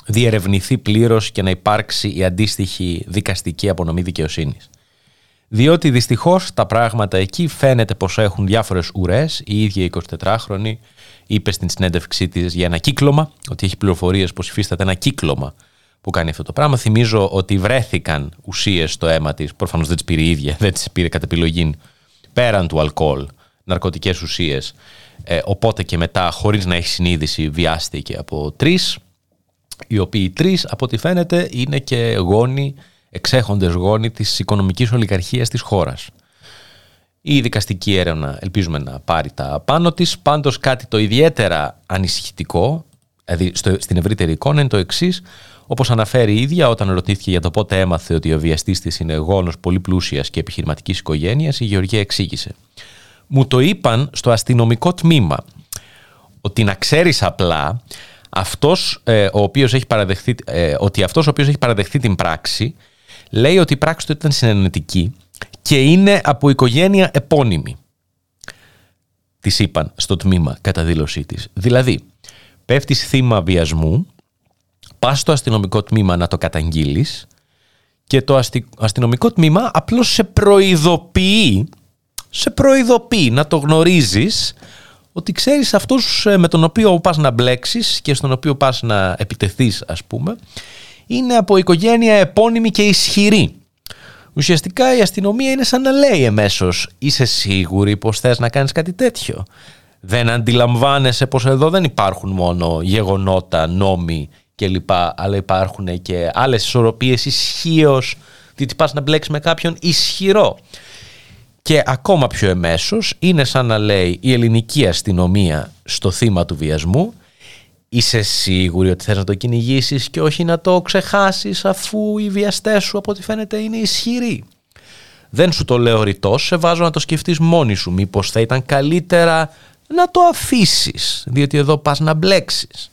διερευνηθεί πλήρως και να υπάρξει η αντίστοιχη δικαστική απονομή δικαιοσύνης. Διότι δυστυχώς τα πράγματα εκεί φαίνεται πως έχουν διάφορες ουρές. Η ίδια η 24χρονη είπε στην συνέντευξή της για ένα κύκλωμα, ότι έχει πληροφορίες πως υφίσταται ένα κύκλωμα που κάνει αυτό το πράγμα. Θυμίζω ότι βρέθηκαν ουσίες στο αίμα της, προφανώς δεν τις πήρε η ίδια, δεν τις πήρε κατά επιλογή, πέραν του αλκοόλ, ναρκωτικές ουσίες. Ε, οπότε και μετά, χωρίς να έχει συνείδηση, βιάστηκε από τρεις, οι οποίοι τρεις, από ό,τι φαίνεται, είναι και γόνοι, εξέχοντες γόνοι της οικονομικής ολιγαρχίας της χώρας. Η δικαστική έρευνα ελπίζουμε να πάρει τα πάνω της. Πάντως κάτι το ιδιαίτερα ανησυχητικό, δηλαδή στην ευρύτερη εικόνα είναι το εξής Όπως αναφέρει η ίδια, όταν ρωτήθηκε για το πότε έμαθε ότι ο βιαστής της είναι γόνο πολύ πλούσιας και επιχειρηματικής οικογένειας, η Γεωργία εξήγησε. Μου το είπαν στο αστυνομικό τμήμα ότι να ξέρεις απλά αυτός, ε, ο οποίος έχει παραδεχθεί, ε, ότι αυτός ο οποίος έχει παραδεχθεί την πράξη λέει ότι η πράξη του ήταν συνενετική και είναι από οικογένεια επώνυμη. Της είπαν στο τμήμα κατά δήλωσή της. Δηλαδή, πέφτει θύμα βιασμού πας στο αστυνομικό τμήμα να το καταγγείλεις και το αστυνομικό τμήμα απλώς σε προειδοποιεί, σε προειδοποιεί να το γνωρίζεις ότι ξέρεις αυτούς ε, με τον οποίο πας να μπλέξεις και στον οποίο πας να επιτεθείς ας πούμε είναι από οικογένεια επώνυμη και ισχυρή. Ουσιαστικά η αστυνομία είναι σαν να λέει εμέσως είσαι σίγουρη πως θες να κάνεις κάτι τέτοιο; Δεν αντιλαμβάνεσαι πως εδώ δεν υπάρχουν μόνο γεγονότα, νόμοι κλπ. Αλλά υπάρχουν και άλλες ισορροπίες ισχύως, διότι πα να μπλέξεις με κάποιον ισχυρό. Και ακόμα πιο εμέσως είναι σαν να λέει η ελληνική αστυνομία στο θύμα του βιασμού είσαι σίγουρη ότι θες να το κυνηγήσεις και όχι να το ξεχάσεις αφού οι βιαστές σου από ό,τι φαίνεται είναι ισχυροί. Δεν σου το λέω ρητός, σε βάζω να το σκεφτείς μόνη σου μήπως θα ήταν καλύτερα να το αφήσεις διότι εδώ πας να μπλέξεις.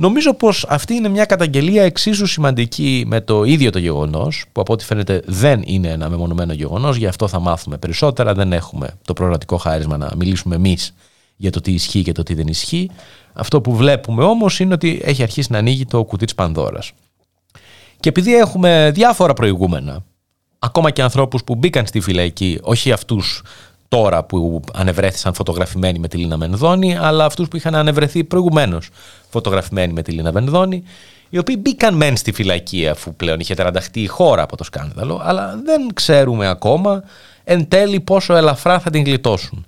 Νομίζω πως αυτή είναι μια καταγγελία εξίσου σημαντική με το ίδιο το γεγονός, που από ό,τι φαίνεται δεν είναι ένα μεμονωμένο γεγονός, γι' αυτό θα μάθουμε περισσότερα. Δεν έχουμε το προορατικό χάρισμα να μιλήσουμε εμείς για το τι ισχύει και το τι δεν ισχύει. Αυτό που βλέπουμε όμως είναι ότι έχει αρχίσει να ανοίγει το κουτί της Πανδώρας. Και επειδή έχουμε διάφορα προηγούμενα, ακόμα και ανθρώπους που μπήκαν στη φυλακή, όχι αυτούς τώρα που ανεβρέθησαν φωτογραφημένοι με τη Λίνα Μενδώνη, αλλά αυτούς που είχαν ανεβρεθεί προηγουμένως φωτογραφημένοι με τη Λίνα Μενδώνη, οι οποίοι μπήκαν μεν στη φυλακή αφού πλέον είχε τερανταχτεί η χώρα από το σκάνδαλο, αλλά δεν ξέρουμε ακόμα εν τέλει πόσο ελαφρά θα την γλιτώσουν.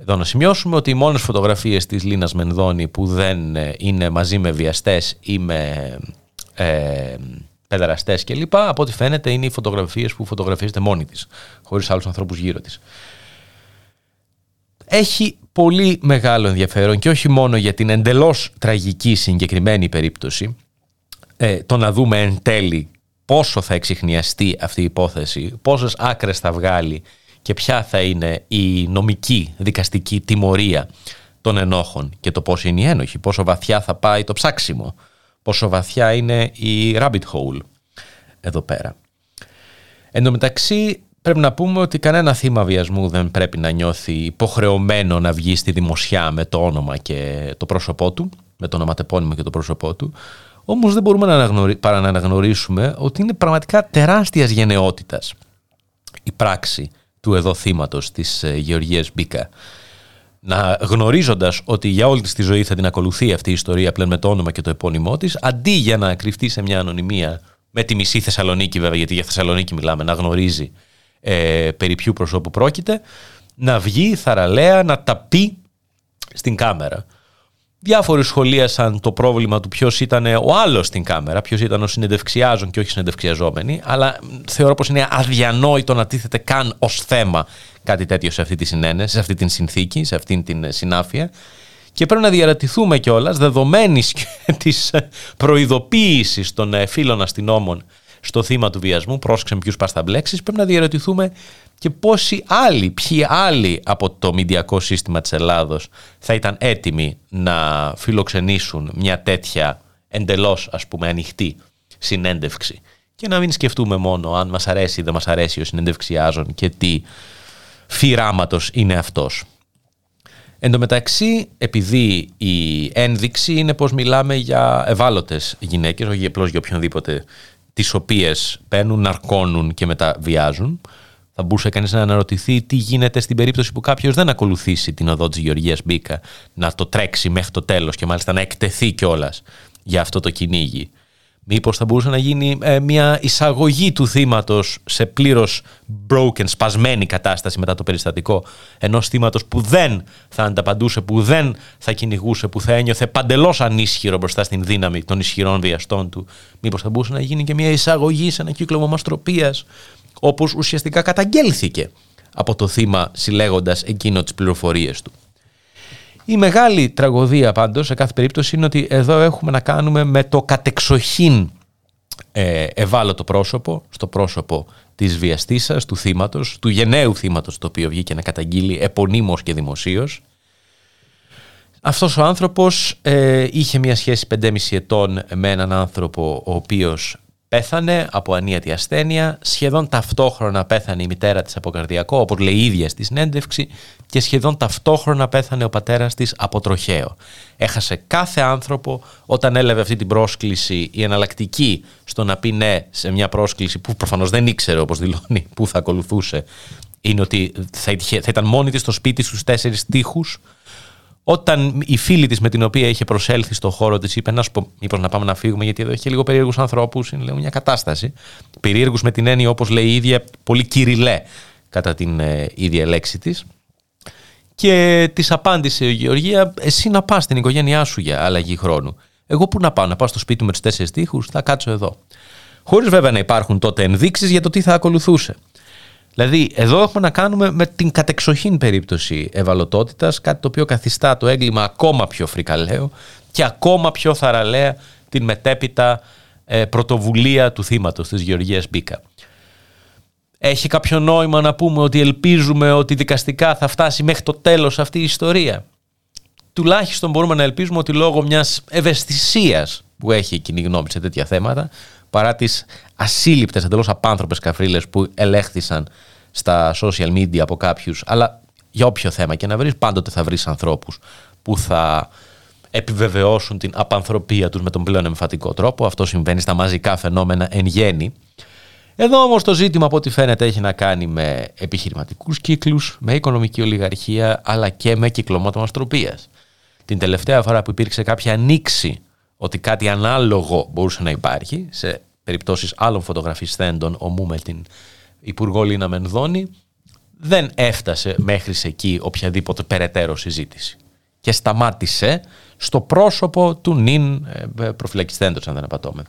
Εδώ να σημειώσουμε ότι οι μόνες φωτογραφίες της Λίνας Μενδώνη που δεν ε, είναι μαζί με βιαστές ή με ε, παιδεραστές κλπ. Από ό,τι φαίνεται είναι οι φωτογραφίες που φωτογραφίζεται μόνη της, χωρίς άλλους ανθρώπους γύρω της έχει πολύ μεγάλο ενδιαφέρον και όχι μόνο για την εντελώς τραγική συγκεκριμένη περίπτωση ε, το να δούμε εν τέλει πόσο θα εξηχνιαστεί αυτή η υπόθεση, πόσες άκρες θα βγάλει και ποια θα είναι η νομική δικαστική τιμωρία των ενόχων και το πώς είναι η ένοχη, πόσο βαθιά θα πάει το ψάξιμο, πόσο βαθιά είναι η rabbit hole εδώ πέρα. Εν τω μεταξύ Πρέπει να πούμε ότι κανένα θύμα βιασμού δεν πρέπει να νιώθει υποχρεωμένο να βγει στη δημοσιά με το όνομα και το πρόσωπό του, με το ονοματεπώνυμο και το πρόσωπό του. Όμως δεν μπορούμε να αναγνωρί... παρά να αναγνωρίσουμε ότι είναι πραγματικά τεράστιας γενναιότητας η πράξη του εδώ θύματος της ε, Γεωργίας Μπίκα. Να γνωρίζοντας ότι για όλη της τη ζωή θα την ακολουθεί αυτή η ιστορία πλέον με το όνομα και το επώνυμό της, αντί για να κρυφτεί σε μια ανωνυμία με τη μισή Θεσσαλονίκη βέβαια, γιατί για Θεσσαλονίκη μιλάμε, να γνωρίζει ε, περί ποιου προσώπου πρόκειται, να βγει θαραλέα να τα πει στην κάμερα. Διάφοροι σχολίασαν το πρόβλημα του ποιος ήταν ο άλλος στην κάμερα, ποιος ήταν ο συνεντευξιάζων και όχι συνεντευξιαζόμενοι, αλλά θεωρώ πως είναι αδιανόητο να τίθεται καν ως θέμα κάτι τέτοιο σε αυτή τη συνένεση, σε αυτή την συνθήκη, σε αυτή την συνάφεια. Και πρέπει να διαρατηθούμε κιόλας, δεδομένης <laughs> της προειδοποίησης των φίλων αστυνόμων στο θύμα του βιασμού, πρόσεξε ποιους πας θα μπλέξεις, πρέπει να διαρωτηθούμε και πόσοι άλλοι, ποιοι άλλοι από το μηντιακό σύστημα της Ελλάδος θα ήταν έτοιμοι να φιλοξενήσουν μια τέτοια εντελώς ας πούμε ανοιχτή συνέντευξη και να μην σκεφτούμε μόνο αν μας αρέσει ή δεν μας αρέσει ο συνέντευξιάζων και τι φυράματος είναι αυτός. Εν τω μεταξύ, επειδή η ένδειξη είναι πως μιλάμε για ευάλωτες γυναίκες, όχι απλώς για οποιονδήποτε, τις οποίες παίρνουν, ναρκώνουν και μετά βιάζουν, θα μπορούσε κανείς να αναρωτηθεί τι γίνεται στην περίπτωση που κάποιος δεν ακολουθήσει την οδό της Γεωργίας Μπίκα, να το τρέξει μέχρι το τέλος και μάλιστα να εκτεθεί κιόλας για αυτό το κυνήγι. Μήπως θα μπορούσε να γίνει ε, μια εισαγωγή του θύματος σε πλήρως broken, σπασμένη κατάσταση μετά το περιστατικό ενός θύματος που δεν θα ανταπαντούσε, που δεν θα κυνηγούσε, που θα ένιωθε παντελώς ανίσχυρο μπροστά στην δύναμη των ισχυρών βιαστών του. Μήπως θα μπορούσε να γίνει και μια εισαγωγή σε ένα κύκλο μαστροπίας όπως ουσιαστικά καταγγέλθηκε από το θύμα συλλέγοντας εκείνο τις πληροφορίες του. Η μεγάλη τραγωδία πάντως σε κάθε περίπτωση είναι ότι εδώ έχουμε να κάνουμε με το κατεξοχήν ε, ευάλωτο πρόσωπο, στο πρόσωπο της βιαστήσας, του θύματος, του γενναίου θύματος το οποίο βγήκε να καταγγείλει επωνύμως και δημοσίως. Αυτός ο άνθρωπος ε, είχε μια σχέση 5,5 ετών με έναν άνθρωπο ο οποίος Πέθανε από ανίατη ασθένεια, σχεδόν ταυτόχρονα πέθανε η μητέρα της από καρδιακό, όπως λέει η ίδια στη συνέντευξη, και σχεδόν ταυτόχρονα πέθανε ο πατέρας της από τροχαίο. Έχασε κάθε άνθρωπο όταν έλαβε αυτή την πρόσκληση, η εναλλακτική στο να πει ναι σε μια πρόσκληση που προφανώς δεν ήξερε όπως δηλώνει που θα ακολουθούσε, είναι ότι θα, ήταν μόνη της στο σπίτι στους τέσσερις τείχους, όταν η φίλη της με την οποία είχε προσέλθει στο χώρο της είπε: Να σου πω, μήπως να πάμε να φύγουμε, γιατί εδώ έχει λίγο περίεργους ανθρώπους. Είναι λέω, μια κατάσταση. Περίεργους με την έννοια, όπως λέει η ίδια, πολύ κυριλέ κατά την ε, ίδια λέξη της. Και της απάντησε η Γεωργία: Εσύ να πας στην οικογένειά σου για αλλαγή χρόνου. Εγώ πού να πάω, να πάω στο σπίτι μου με τους τέσσερις τείχους, θα κάτσω εδώ. Χωρίς βέβαια να υπάρχουν τότε ενδείξεις για το τι θα ακολουθούσε. Δηλαδή, εδώ έχουμε να κάνουμε με την κατεξοχήν περίπτωση ευαλωτότητας, κάτι το οποίο καθιστά το έγκλημα ακόμα πιο φρικαλαίο και ακόμα πιο θαραλέα την μετέπειτα ε, πρωτοβουλία του θύματος της Γεωργίας Μπίκα. Έχει κάποιο νόημα να πούμε ότι ελπίζουμε ότι δικαστικά θα φτάσει μέχρι το τέλος αυτή η ιστορία; Τουλάχιστον μπορούμε να ελπίζουμε ότι λόγω μιας ευαισθησίας που έχει η κοινή γνώμη σε τέτοια θέματα παρά τις ασύλληπτες εντελώς απάνθρωπες καφρίλες που ελέγχθησαν στα social media από κάποιους αλλά για όποιο θέμα και να βρεις πάντοτε θα βρεις ανθρώπους που θα επιβεβαιώσουν την απανθρωπία τους με τον πλέον εμφατικό τρόπο. Αυτό συμβαίνει στα μαζικά φαινόμενα εν γέννη. Εδώ όμως το ζήτημα από ό,τι φαίνεται έχει να κάνει με επιχειρηματικούς κύκλους, με οικονομική ολιγαρχία αλλά και με κύκλωμα μαστροπίας. Την τελευταία φορά που υπήρξε κάποια ανοίξη ότι κάτι ανάλογο μπορούσε να υπάρχει σε περιπτώσεις άλλων φωτογραφιστέντων ομού με την Υπουργό Λίνα Μενδώνη δεν έφτασε μέχρι σε εκεί οποιαδήποτε περαιτέρω συζήτηση και σταμάτησε στο πρόσωπο του νυν ε, προφυλακιστέντος αν δεν απατώμε.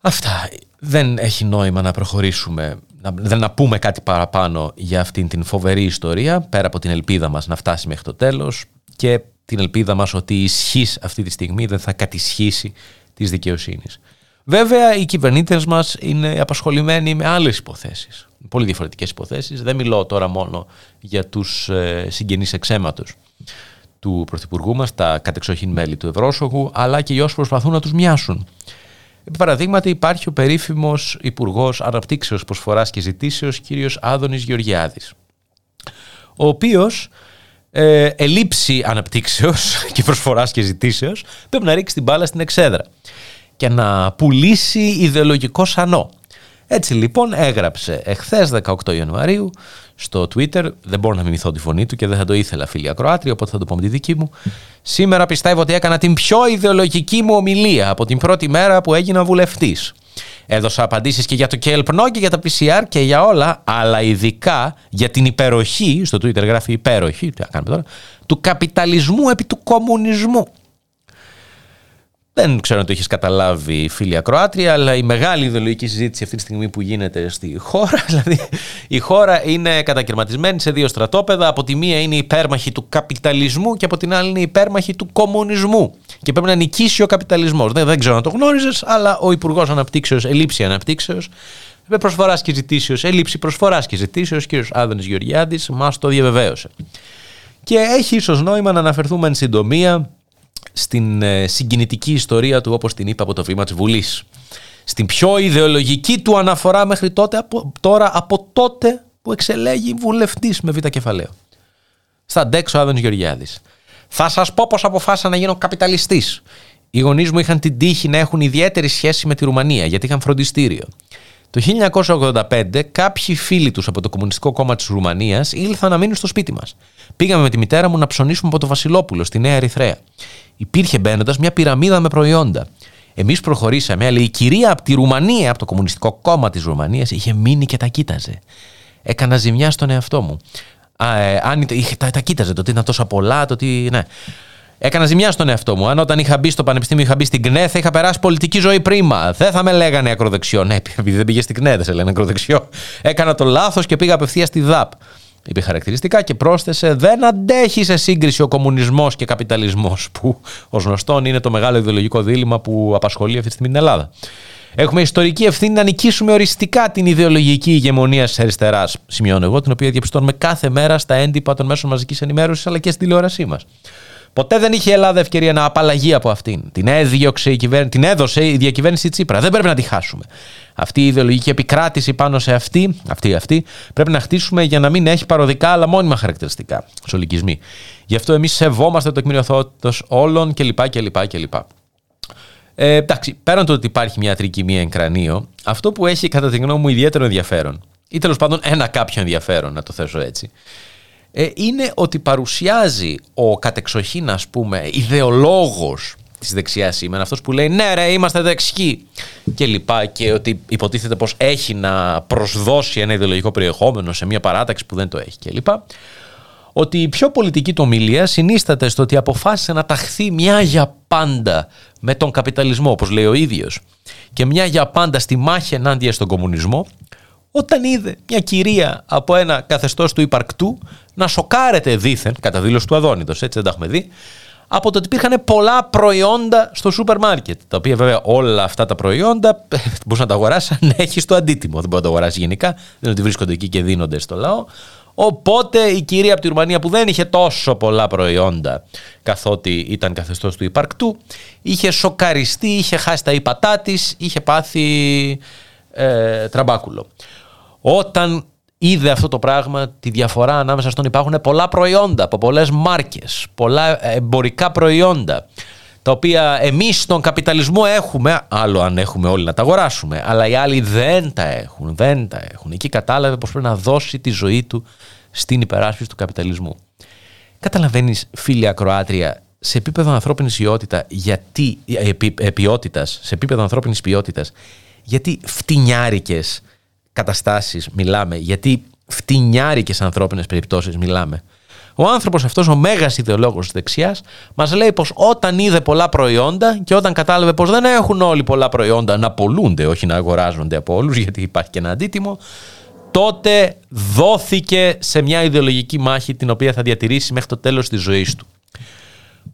Αυτά. Δεν έχει νόημα να προχωρήσουμε, να, δεν να πούμε κάτι παραπάνω για αυτήν την φοβερή ιστορία, πέρα από την ελπίδα μας να φτάσει μέχρι το τέλος και την ελπίδα μας ότι η ισχύς αυτή τη στιγμή δεν θα κατησχίσει της δικαιοσύνης. Βέβαια, οι κυβερνήτε μας είναι απασχολημένοι με άλλες υποθέσεις. Πολύ διαφορετικές υποθέσεις. Δεν μιλώ τώρα μόνο για τους ε, συγγενείς εξαίματο του Πρωθυπουργού μας, τα κατεξοχήν μέλη του Ευρώσογου, αλλά και για όσους προσπαθούν να τους μοιάσουν. Επί παραδείγματι, υπάρχει ο περίφημος Υπουργός Αναπτύξεως Προσφοράς και Ζητήσεως, κ. Άδωνης Γεωργιάδης, ο οποίος ε, ελήψη αναπτύξεως <laughs> και προσφοράς και ζητήσεως πρέπει να ρίξει την μπάλα στην εξέδρα και να πουλήσει ιδεολογικό σανό. Έτσι λοιπόν έγραψε εχθές 18 Ιανουαρίου στο Twitter, δεν μπορώ να μιμηθώ τη φωνή του και δεν θα το ήθελα φίλοι ακροάτρια, οπότε θα το πω με τη δική μου. Σήμερα πιστεύω ότι έκανα την πιο ιδεολογική μου ομιλία από την πρώτη μέρα που έγινα βουλευτής. Έδωσα απαντήσεις και για το ΚΕΛΠΝΟ και για τα PCR και για όλα, αλλά ειδικά για την υπεροχή, στο Twitter γράφει υπέροχη, τι κάνουμε τώρα, του καπιταλισμού επί του κομμουνισμού. Δεν ξέρω αν το έχεις καταλάβει, φίλη Ακροάτρια, αλλά η μεγάλη ιδεολογική συζήτηση αυτή τη στιγμή που γίνεται στη χώρα, <laughs> δηλαδή η χώρα είναι κατακαιρματισμένη σε δύο στρατόπεδα. Από τη μία είναι υπέρμαχη του καπιταλισμού και από την άλλη είναι υπέρμαχη του κομμουνισμού. Και πρέπει να νικήσει ο καπιταλισμός. Δεν, δεν ξέρω αν το γνώριζες, αλλά ο Υπουργός Αναπτύξεως, Ελήψη Αναπτύξεως, με προσφοράς και ζητήσεως, έλλειψη προσφοράς και ζητήσεως, κ. Άδωνης Γεωργιάδης, μας το διαβεβαίωσε. Και έχει ίσως νόημα να αναφερθούμε εν συντομία στην ε, συγκινητική ιστορία του, όπως την είπα από το βήμα της Βουλής. Στην πιο ιδεολογική του αναφορά μέχρι τότε, από, τώρα, από τότε που εξελέγει βουλευτής με β' κεφαλαίο. Στα ντέξο Άδωνης Γεωργιάδης. Θα σας πω πως αποφάσισα να γίνω καπιταλιστής. Οι γονείς μου είχαν την τύχη να έχουν ιδιαίτερη σχέση με τη Ρουμανία, γιατί είχαν φροντιστήριο. Το 1985 κάποιοι φίλοι τους από το Κομμουνιστικό Κόμμα της Ρουμανίας ήλθαν να μείνουν στο σπίτι μας. Πήγαμε με τη μητέρα μου να ψωνίσουμε από το Βασιλόπουλο στη Νέα Ερυθρέα υπήρχε μπαίνοντας μια πυραμίδα με προϊόντα. Εμείς προχωρήσαμε, αλλά η κυρία από τη Ρουμανία, από το Κομμουνιστικό Κόμμα της Ρουμανίας, είχε μείνει και τα κοίταζε. Έκανα ζημιά στον εαυτό μου. Α, ε, αν είχε, τα, τα κοίταζε, το ότι ήταν τόσο πολλά, το ότι. Ναι. Έκανα ζημιά στον εαυτό μου. Αν όταν είχα μπει στο πανεπιστήμιο, είχα μπει στην ΚΝΕ, θα είχα περάσει πολιτική ζωή πρίμα. Δεν θα με λέγανε ακροδεξιό. Ναι, επειδή δεν πήγε στην ΚΝΕ, δεν σε λένε ακροδεξιό. Έκανα το λάθος και πήγα απευθείας στη ΔΑΠ είπε χαρακτηριστικά και πρόσθεσε δεν αντέχεις σε σύγκριση ο κομμουνισμός και καπιταλισμός που ως γνωστόν είναι το μεγάλο ιδεολογικό δίλημα που απασχολεί αυτή τη στιγμή την Ελλάδα. Έχουμε ιστορική ευθύνη να νικήσουμε οριστικά την ιδεολογική ηγεμονία της αριστεράς, σημειώνω εγώ, την οποία διαπιστώνουμε κάθε μέρα στα έντυπα των μέσων μαζικής ενημέρωσης αλλά και στην τηλεόρασή μας. Ποτέ δεν είχε η Ελλάδα ευκαιρία να απαλλαγεί από αυτήν. Την, έδιωξε η κυβέρνηση, την έδωσε η διακυβέρνηση Τσίπρα. Δεν πρέπει να τη χάσουμε. Αυτή η ιδεολογική επικράτηση πάνω σε αυτή, αυτή, αυτή πρέπει να χτίσουμε για να μην έχει παροδικά αλλά μόνιμα χαρακτηριστικά. Σολικισμοί. Γι' αυτό εμείς σεβόμαστε το εκμηνιωθότητα όλων κλπ. κλπ, κλπ. Ε, εντάξει, πέραν το ότι υπάρχει μια τρικυμία εν κρανίο, αυτό που έχει κατά τη γνώμη μου ιδιαίτερο ενδιαφέρον, ή τέλος πάντων ένα κάποιο ενδιαφέρον, να το θέσω έτσι, ε, είναι ότι παρουσιάζει ο κατεξοχήν ας πούμε ιδεολόγος της δεξιάς σήμερα, αυτός που λέει ναι ρε είμαστε δεξιοί και λοιπά και ότι υποτίθεται πως έχει να προσδώσει ένα ιδεολογικό περιεχόμενο σε μια παράταξη που δεν το έχει και λοιπά ότι η πιο πολιτική του ομιλία συνίσταται στο ότι αποφάσισε να ταχθεί μια για πάντα με τον καπιταλισμό όπως λέει ο ίδιος και μια για πάντα στη μάχη ενάντια στον κομμουνισμό όταν είδε μια κυρία από ένα καθεστώς του υπαρκτού να σοκάρεται δήθεν, κατά δήλωση του Αδόνιτο, έτσι δεν τα έχουμε δει, από το ότι υπήρχαν πολλά προϊόντα στο σούπερ μάρκετ. Τα οποία βέβαια όλα αυτά τα προϊόντα μπορείς να τα αγοράσεις αν έχεις το αντίτιμο. Δεν μπορεί να τα αγοράσεις γενικά, δεν είναι ότι βρίσκονται εκεί και δίνονται στο λαό. Οπότε η κυρία από τη Ρουμανία που δεν είχε τόσο πολλά προϊόντα καθότι ήταν καθεστώς του υπαρκτού είχε σοκαριστεί, είχε χάσει τα ύπατά της, είχε πάθει ε, τραμπάκουλο. Όταν είδε αυτό το πράγμα, τη διαφορά ανάμεσα στον υπάρχουν πολλά προϊόντα από πολλές μάρκες, πολλά εμπορικά προϊόντα, τα οποία εμείς στον καπιταλισμό έχουμε, άλλο αν έχουμε όλοι να τα αγοράσουμε, αλλά οι άλλοι δεν τα έχουν, δεν τα έχουν. Εκεί κατάλαβε πως πρέπει να δώσει τη ζωή του στην υπεράσπιση του καπιταλισμού. Καταλαβαίνεις φίλη ακροάτρια, σε επίπεδο ανθρώπινης ποιότητα, γιατί, επί, ποιότητας, σε επίπεδο ανθρώπινης ποιότητας, γιατί φτηνιάρικες καταστάσεις μιλάμε, γιατί φτηνιάρικες ανθρώπινες περιπτώσεις μιλάμε. Ο άνθρωπος αυτός, ο μέγας ιδεολόγος της δεξιάς, μας λέει πως όταν είδε πολλά προϊόντα και όταν κατάλαβε πως δεν έχουν όλοι πολλά προϊόντα να πολλούνται, όχι να αγοράζονται από όλους, <laughs> γιατί υπάρχει και ένα αντίτιμο, τότε δόθηκε σε μια ιδεολογική μάχη την οποία θα διατηρήσει μέχρι το τέλος της ζωής του.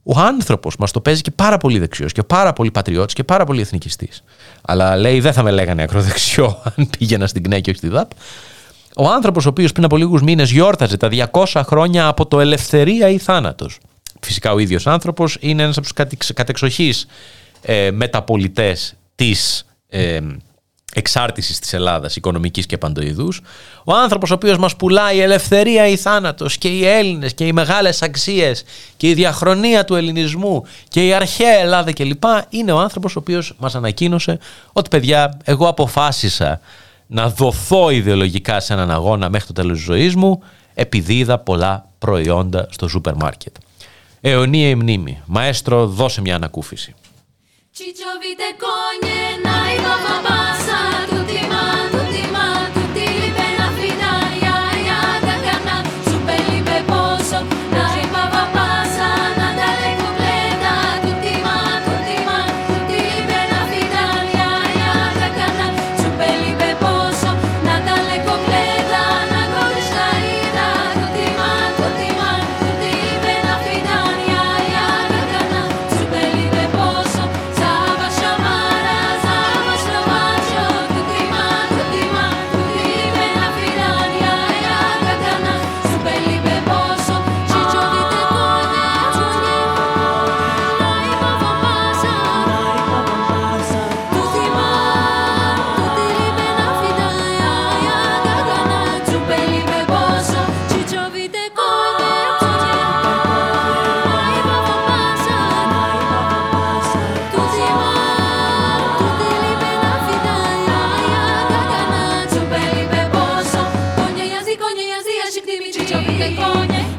Ο άνθρωπος μας το παίζει και πάρα πολύ δεξιός και πάρα πολύ πατριώτης και πάρα πολύ εθνικιστής. Αλλά λέει, δεν θα με λέγανε ακροδεξιό <laughs> αν πήγαινα στην ΚΝΕ και όχι στη ΔΑΠ. Ο άνθρωπος, ο οποίος πριν από λίγους μήνες γιόρταζε τα 200 χρόνια από το ελευθερία ή θάνατος. Φυσικά ο ίδιος άνθρωπος είναι ένας από τους κατεξοχεί ε, μεταπολιτές της ε, εξάρτησης της Ελλάδας, οικονομικής και παντοειδούς. Ο άνθρωπος ο οποίος μας πουλάει η ελευθερία ή θάνατος και οι Έλληνες και οι μεγάλες αξίες και η διαχρονία του ελληνισμού και η αρχαία Ελλάδα κλπ. είναι ο άνθρωπος ο οποίος μας ανακοίνωσε ότι παιδιά, εγώ αποφάσισα να δοθώ ιδεολογικά σε έναν αγώνα μέχρι το τέλος της ζωής μου επειδή είδα πολλά προϊόντα στο σούπερ μάρκετ. Αιωνία η μνήμη. Μαέστρο, δώσε μια ανακούφιση. Aunque con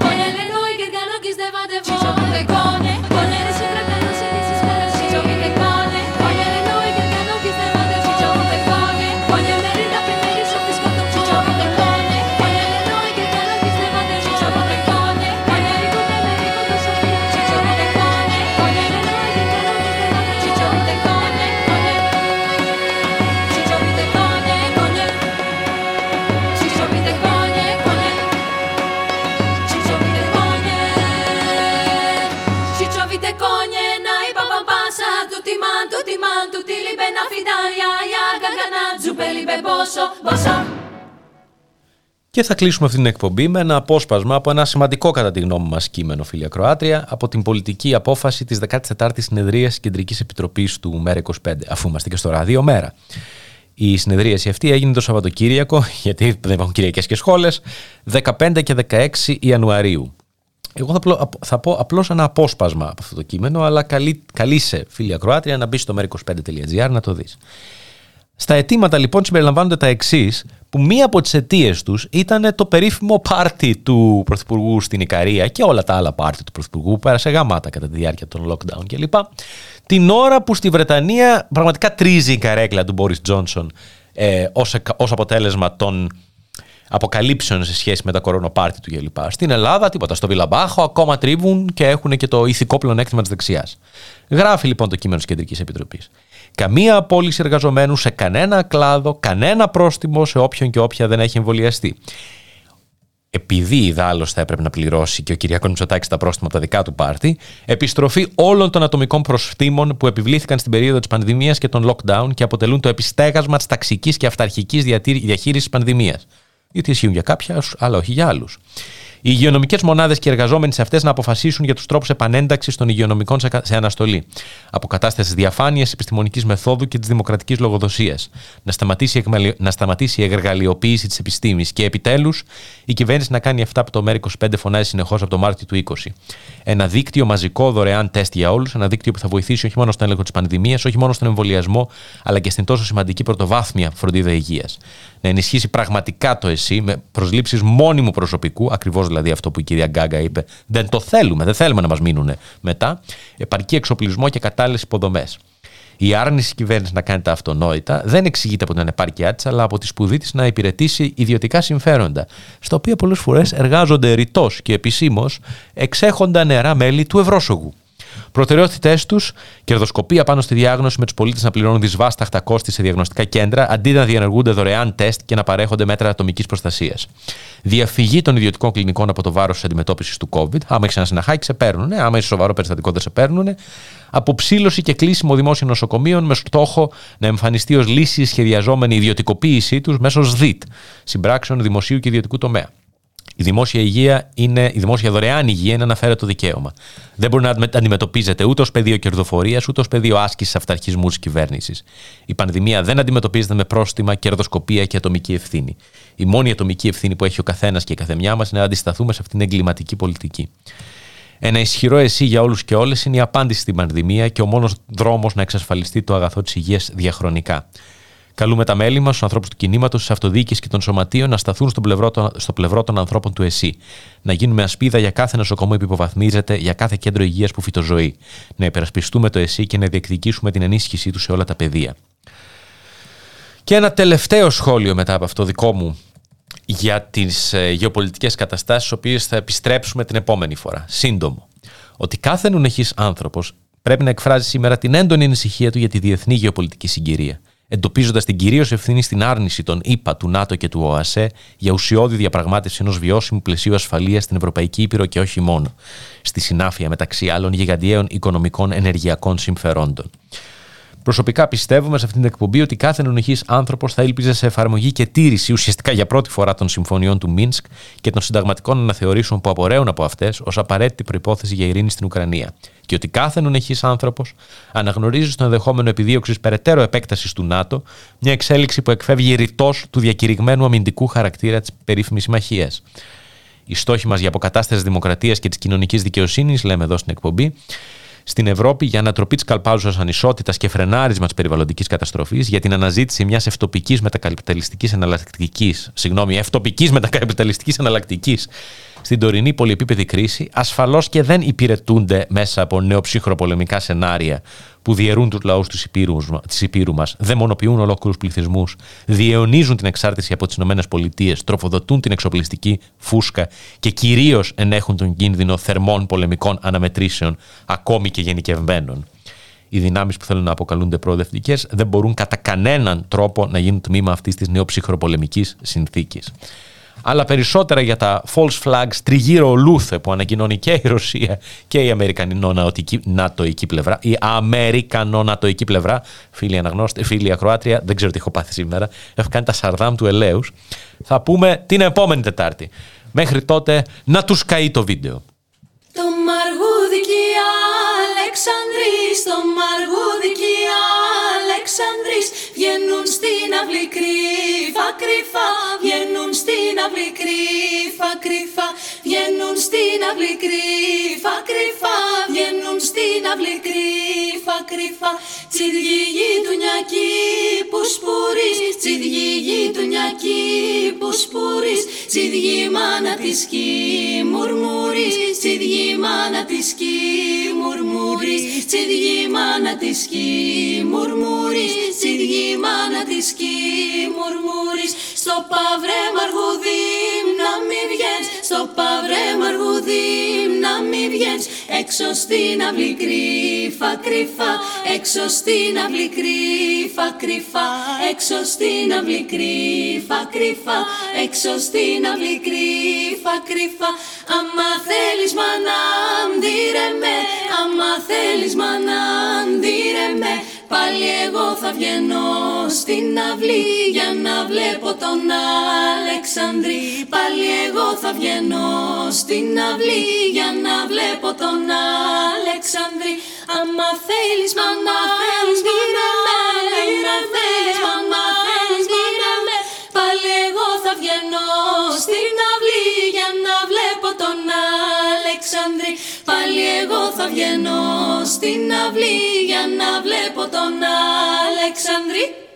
Και θα κλείσουμε αυτή την εκπομπή με ένα απόσπασμα από ένα σημαντικό κατά τη γνώμη μας κείμενο, φίλια Κροάτρια, από την πολιτική απόφαση της 14ης Συνεδρίας Κεντρικής Επιτροπής του ΜΕΡΑ25, αφού είμαστε και στο ράδιο Μέρα. Η συνεδρίαση αυτή έγινε το Σαββατοκύριακο, <laughs> γιατί δεν υπάρχουν Κυριακές και σχόλες, 15 και 16 Ιανουαρίου. Εγώ θα, θα πω απλώς ένα απόσπασμα από αυτό το κείμενο, αλλά καλή, καλείσαι, φίλια Κροάτρια, να μπεις στο mera25.gr να το δεις. Στα αιτήματα λοιπόν συμπεριλαμβάνονται τα εξής, που μία από τις αιτίες τους ήταν το περίφημο πάρτι του Πρωθυπουργού στην Ικαρία και όλα τα άλλα πάρτι του Πρωθυπουργού που πέρασε γαμάτα κατά τη διάρκεια των lockdown κλπ. Την ώρα που στη Βρετανία πραγματικά τρίζει η καρέκλα του Μπόρις Τζόνσον ε, ως, αποτέλεσμα των αποκαλύψεων σε σχέση με τα κορονοπάρτι του κλπ. Στην Ελλάδα, τίποτα. Στο Βιλαμπάχο ακόμα τρίβουν και έχουν και το ηθικό πλεονέκτημα της δεξιάς. Γράφει λοιπόν το κείμενο της Κεντρικής Επιτροπής. Καμία απόλυση εργαζομένου σε κανένα κλάδο, κανένα πρόστιμο σε όποιον και όποια δεν έχει εμβολιαστεί. Επειδή ιδάλως θα έπρεπε να πληρώσει και ο Κυριακός Μητσοτάκης τα πρόστιμα από τα δικά του πάρτι, επιστροφή όλων των ατομικών προστήμων που επιβλήθηκαν στην περίοδο της πανδημίας και των lockdown και αποτελούν το επιστέγασμα της ταξικής και αυταρχικής διαχείρισης πανδημίας. Γιατί ισχύουν για κάποια, αλλά όχι για άλλους. Οι υγειονομικές μονάδες και οι εργαζόμενοι σε αυτές να αποφασίσουν για τους τρόπους επανένταξης των υγειονομικών σε αναστολή. Αποκατάστασης διαφάνειας, επιστημονικής μεθόδου και της δημοκρατικής λογοδοσίας. Να σταματήσει, να σταματήσει η εργαλειοποίηση της επιστήμης. Και επιτέλους, η κυβέρνηση να κάνει αυτά που το ΜΕΡ25 φωνάζει συνεχώς από το Μάρτιο του 20. Ένα δίκτυο μαζικό δωρεάν τεστ για όλους. Ένα δίκτυο που θα βοηθήσει όχι μόνο στον έλεγχο της πανδημίας, όχι μόνο στον εμβολιασμό, αλλά και στην τόσο σημαντική πρωτοβάθμια φροντίδα υγείας. Να ενισχύσει πραγματικά το ΕΣΥ με προσλήψεις μόνιμου προσωπικού, ακριβώς δηλαδή αυτό που η κυρία Γκάγκα είπε, δεν το θέλουμε, δεν θέλουμε να μας μείνουν μετά, επαρκή εξοπλισμό και κατάλληλες υποδομές. Η άρνηση κυβέρνηση να κάνει τα αυτονόητα δεν εξηγείται από την ανεπάρκειά της, αλλά από τη σπουδή της να υπηρετήσει ιδιωτικά συμφέροντα, στα οποία πολλές φορές εργάζονται ρητός και επισήμως εξέχοντα νερά μέλη του Ευρώσογου. Προτεραιότητές τους, κερδοσκοπία πάνω στη διάγνωση με τους πολίτες να πληρώνουν δυσβάσταχτα κόστη σε διαγνωστικά κέντρα, αντί να διενεργούνται δωρεάν τεστ και να παρέχονται μέτρα ατομικής προστασίας. Διαφυγή των ιδιωτικών κλινικών από το βάρος της αντιμετώπισης του COVID. Άμα έχεις ένα συναχάκι, σε παίρνουν. Άμα είσαι σοβαρό περιστατικό, δεν σε παίρνουν. Αποψήλωση και κλείσιμο δημόσιων νοσοκομείων με στόχο να εμφανιστεί ως λύση σχεδιαζόμενη ιδιωτικοποίησή τους μέσω ΣΔΙΤ, συμπράξεων δημοσίου και ιδιωτικού τομέα. Η δημόσια υγεία είναι, η δημόσια δωρεάν υγεία είναι αναφέρετο δικαίωμα. Δεν μπορεί να αντιμετωπίζεται ούτε ω πεδίο κερδοφορίας ούτε ω πεδίο άσκησης αυταρχισμού της κυβέρνησης. Η πανδημία δεν αντιμετωπίζεται με πρόστιμα, κερδοσκοπία και ατομική ευθύνη. Η μόνη ατομική ευθύνη που έχει ο καθένας και η καθεμιά μας είναι να αντισταθούμε σε αυτήν την εγκληματική πολιτική. Ένα ισχυρό εσύ για όλους και όλες είναι η απάντηση στην πανδημία και ο μόνος δρόμος να εξασφαλιστεί το αγαθό της υγείας διαχρονικά. Καλούμε τα μέλη μας, τους ανθρώπους του κινήματος, της αυτοδιοίκησης και των σωματείων να σταθούν στο πλευρό, των, στο πλευρό των ανθρώπων του ΕΣΥ. Να γίνουμε ασπίδα για κάθε νοσοκομείο που υποβαθμίζεται, για κάθε κέντρο υγείας που φυτοζωεί. Να υπερασπιστούμε το ΕΣΥ και να διεκδικήσουμε την ενίσχυσή του σε όλα τα πεδία. Και ένα τελευταίο σχόλιο μετά από αυτό δικό μου για τις ε, γεωπολιτικές καταστάσεις, τι οποίες θα επιστρέψουμε την επόμενη φορά. Σύντομο. Ότι κάθε νουνεχή άνθρωπος πρέπει να εκφράζει σήμερα την έντονη ανησυχία του για τη διεθνή γεωπολιτική συγκυρία εντοπίζοντας την κυρίως ευθύνη στην άρνηση των ΗΠΑ, του ΝΑΤΟ και του ΟΑΣΕ για ουσιώδη διαπραγμάτευση ενός βιώσιμου πλαισίου ασφαλείας στην Ευρωπαϊκή Ήπειρο και όχι μόνο, στη συνάφεια μεταξύ άλλων γιγαντιαίων οικονομικών ενεργειακών συμφερόντων. Προσωπικά πιστεύουμε σε αυτήν την εκπομπή ότι κάθε νονοχή άνθρωπος θα ήλπιζε σε εφαρμογή και τήρηση ουσιαστικά για πρώτη φορά των συμφωνιών του Μίνσκ και των συνταγματικών αναθεωρήσεων που απορρέουν από αυτές ως απαραίτητη προπόθεση για ειρήνη στην Ουκρανία. Και ότι κάθε νονοχή άνθρωπος αναγνωρίζει στο ενδεχόμενο επιδίωξης περαιτέρω επέκτασης του ΝΑΤΟ μια εξέλιξη που εκφεύγει ρητός του διακηρυγμένου αμυντικού χαρακτήρα της περίφημης συμμαχία. Οι στόχοι μας για αποκατάσταση δημοκρατίας και της κοινωνικής δικαιοσύνης, λέμε εδώ στην εκπομπή, στην Ευρώπη για ανατροπή τη καλπάζουσα ανισότητας και φρενάρισμα της περιβαλλοντικής καταστροφής, για την αναζήτηση μιας ευτοπικής μετακαπιταλιστικής εναλλακτικής, συγγνώμη, ευτοπικής μετακαπιταλιστικής εναλλακτικής στην τωρινή πολυεπίπεδη κρίση, ασφαλώς και δεν υπηρετούνται μέσα από νεοψυχροπολεμικά σενάρια που διαιρούν τους λαούς της Υπήρου μας, δαιμονοποιούν ολόκληρους πληθυσμούς, διαιωνίζουν την εξάρτηση από τις ΗΠΑ, τροφοδοτούν την εξοπλιστική φούσκα και κυρίως ενέχουν τον κίνδυνο θερμών πολεμικών αναμετρήσεων, ακόμη και γενικευμένων. Οι δυνάμεις που θέλουν να αποκαλούνται προοδευτικές δεν μπορούν κατά κανέναν τρόπο να γίνουν τμήμα αυτής της νεοψυχροπολεμική συνθήκης αλλά περισσότερα για τα false flags τριγύρω λούθε που ανακοινώνει και η Ρωσία και η Αμερικανο-Νατοική πλευρά, η Αμερικανο-Νατοική πλευρά, φίλοι αναγνώστες, φίλοι ακροάτρια, δεν ξέρω τι έχω πάθει σήμερα, έχω κάνει τα σαρδάμ του ελέους. Θα πούμε την επόμενη Τετάρτη. Μέχρι τότε να τους καεί το βίντεο. Το μαργούδι και η Αλεξανδρής, το μαργούδι και η Αλεξανδρής βγαίνουν στην αυλή κρύφα κρύφα, βγαίνουν στην αυλή κρύφα κρύφα, βγαίνουν στην αυλή κρύφα κρύφα, βγαίνουν στην αυλή κρύφα κρύφα, τσιδιή του νιακή που σπουρείς, τσιδιή του νιακή που σπουρείς, τσιδιή μάνα της κι μουρμουρείς, τσιδιή μάνα της κι μουρμουρείς, τσιδιή μάνα της κι μουρμουρείς, τσιδιή μάνα της κι μουρμουρείς, στο παυρέ μαργουδί να μη βγαίνεις, στο παυρέ μαργουδί να μη βγαίνεις, έξω στην αυλή κρύφα κρύφα, έξω στην αυλή κρύφα κρύφα, έξω στην αυλή κρύφα κρύφα, έξω στην αυλή κρύφα κρύφα, άμα θέλεις μάνα ντύρε με, άμα θέλεις μάνα ντύρε με, πάλι εγώ θα βγαίνω στην αυλή για να βλέπω τον Αλεξανδρή. Πάλι εγώ θα βγαίνω στην αυλή για να βλέπω τον Αλεξανδρή. Άμα θέλεις μάνα, θέλεις μάνα, άμα θέλεις μάνα, θέλεις μάνα, πάλι εγώ θα βγαίνω στην αυλή για να βλέπω τον Αλεξανδρή. Πάλι εγώ θα βγαίνω στην αυλή για να βλέπω τον Αλεξανδρή.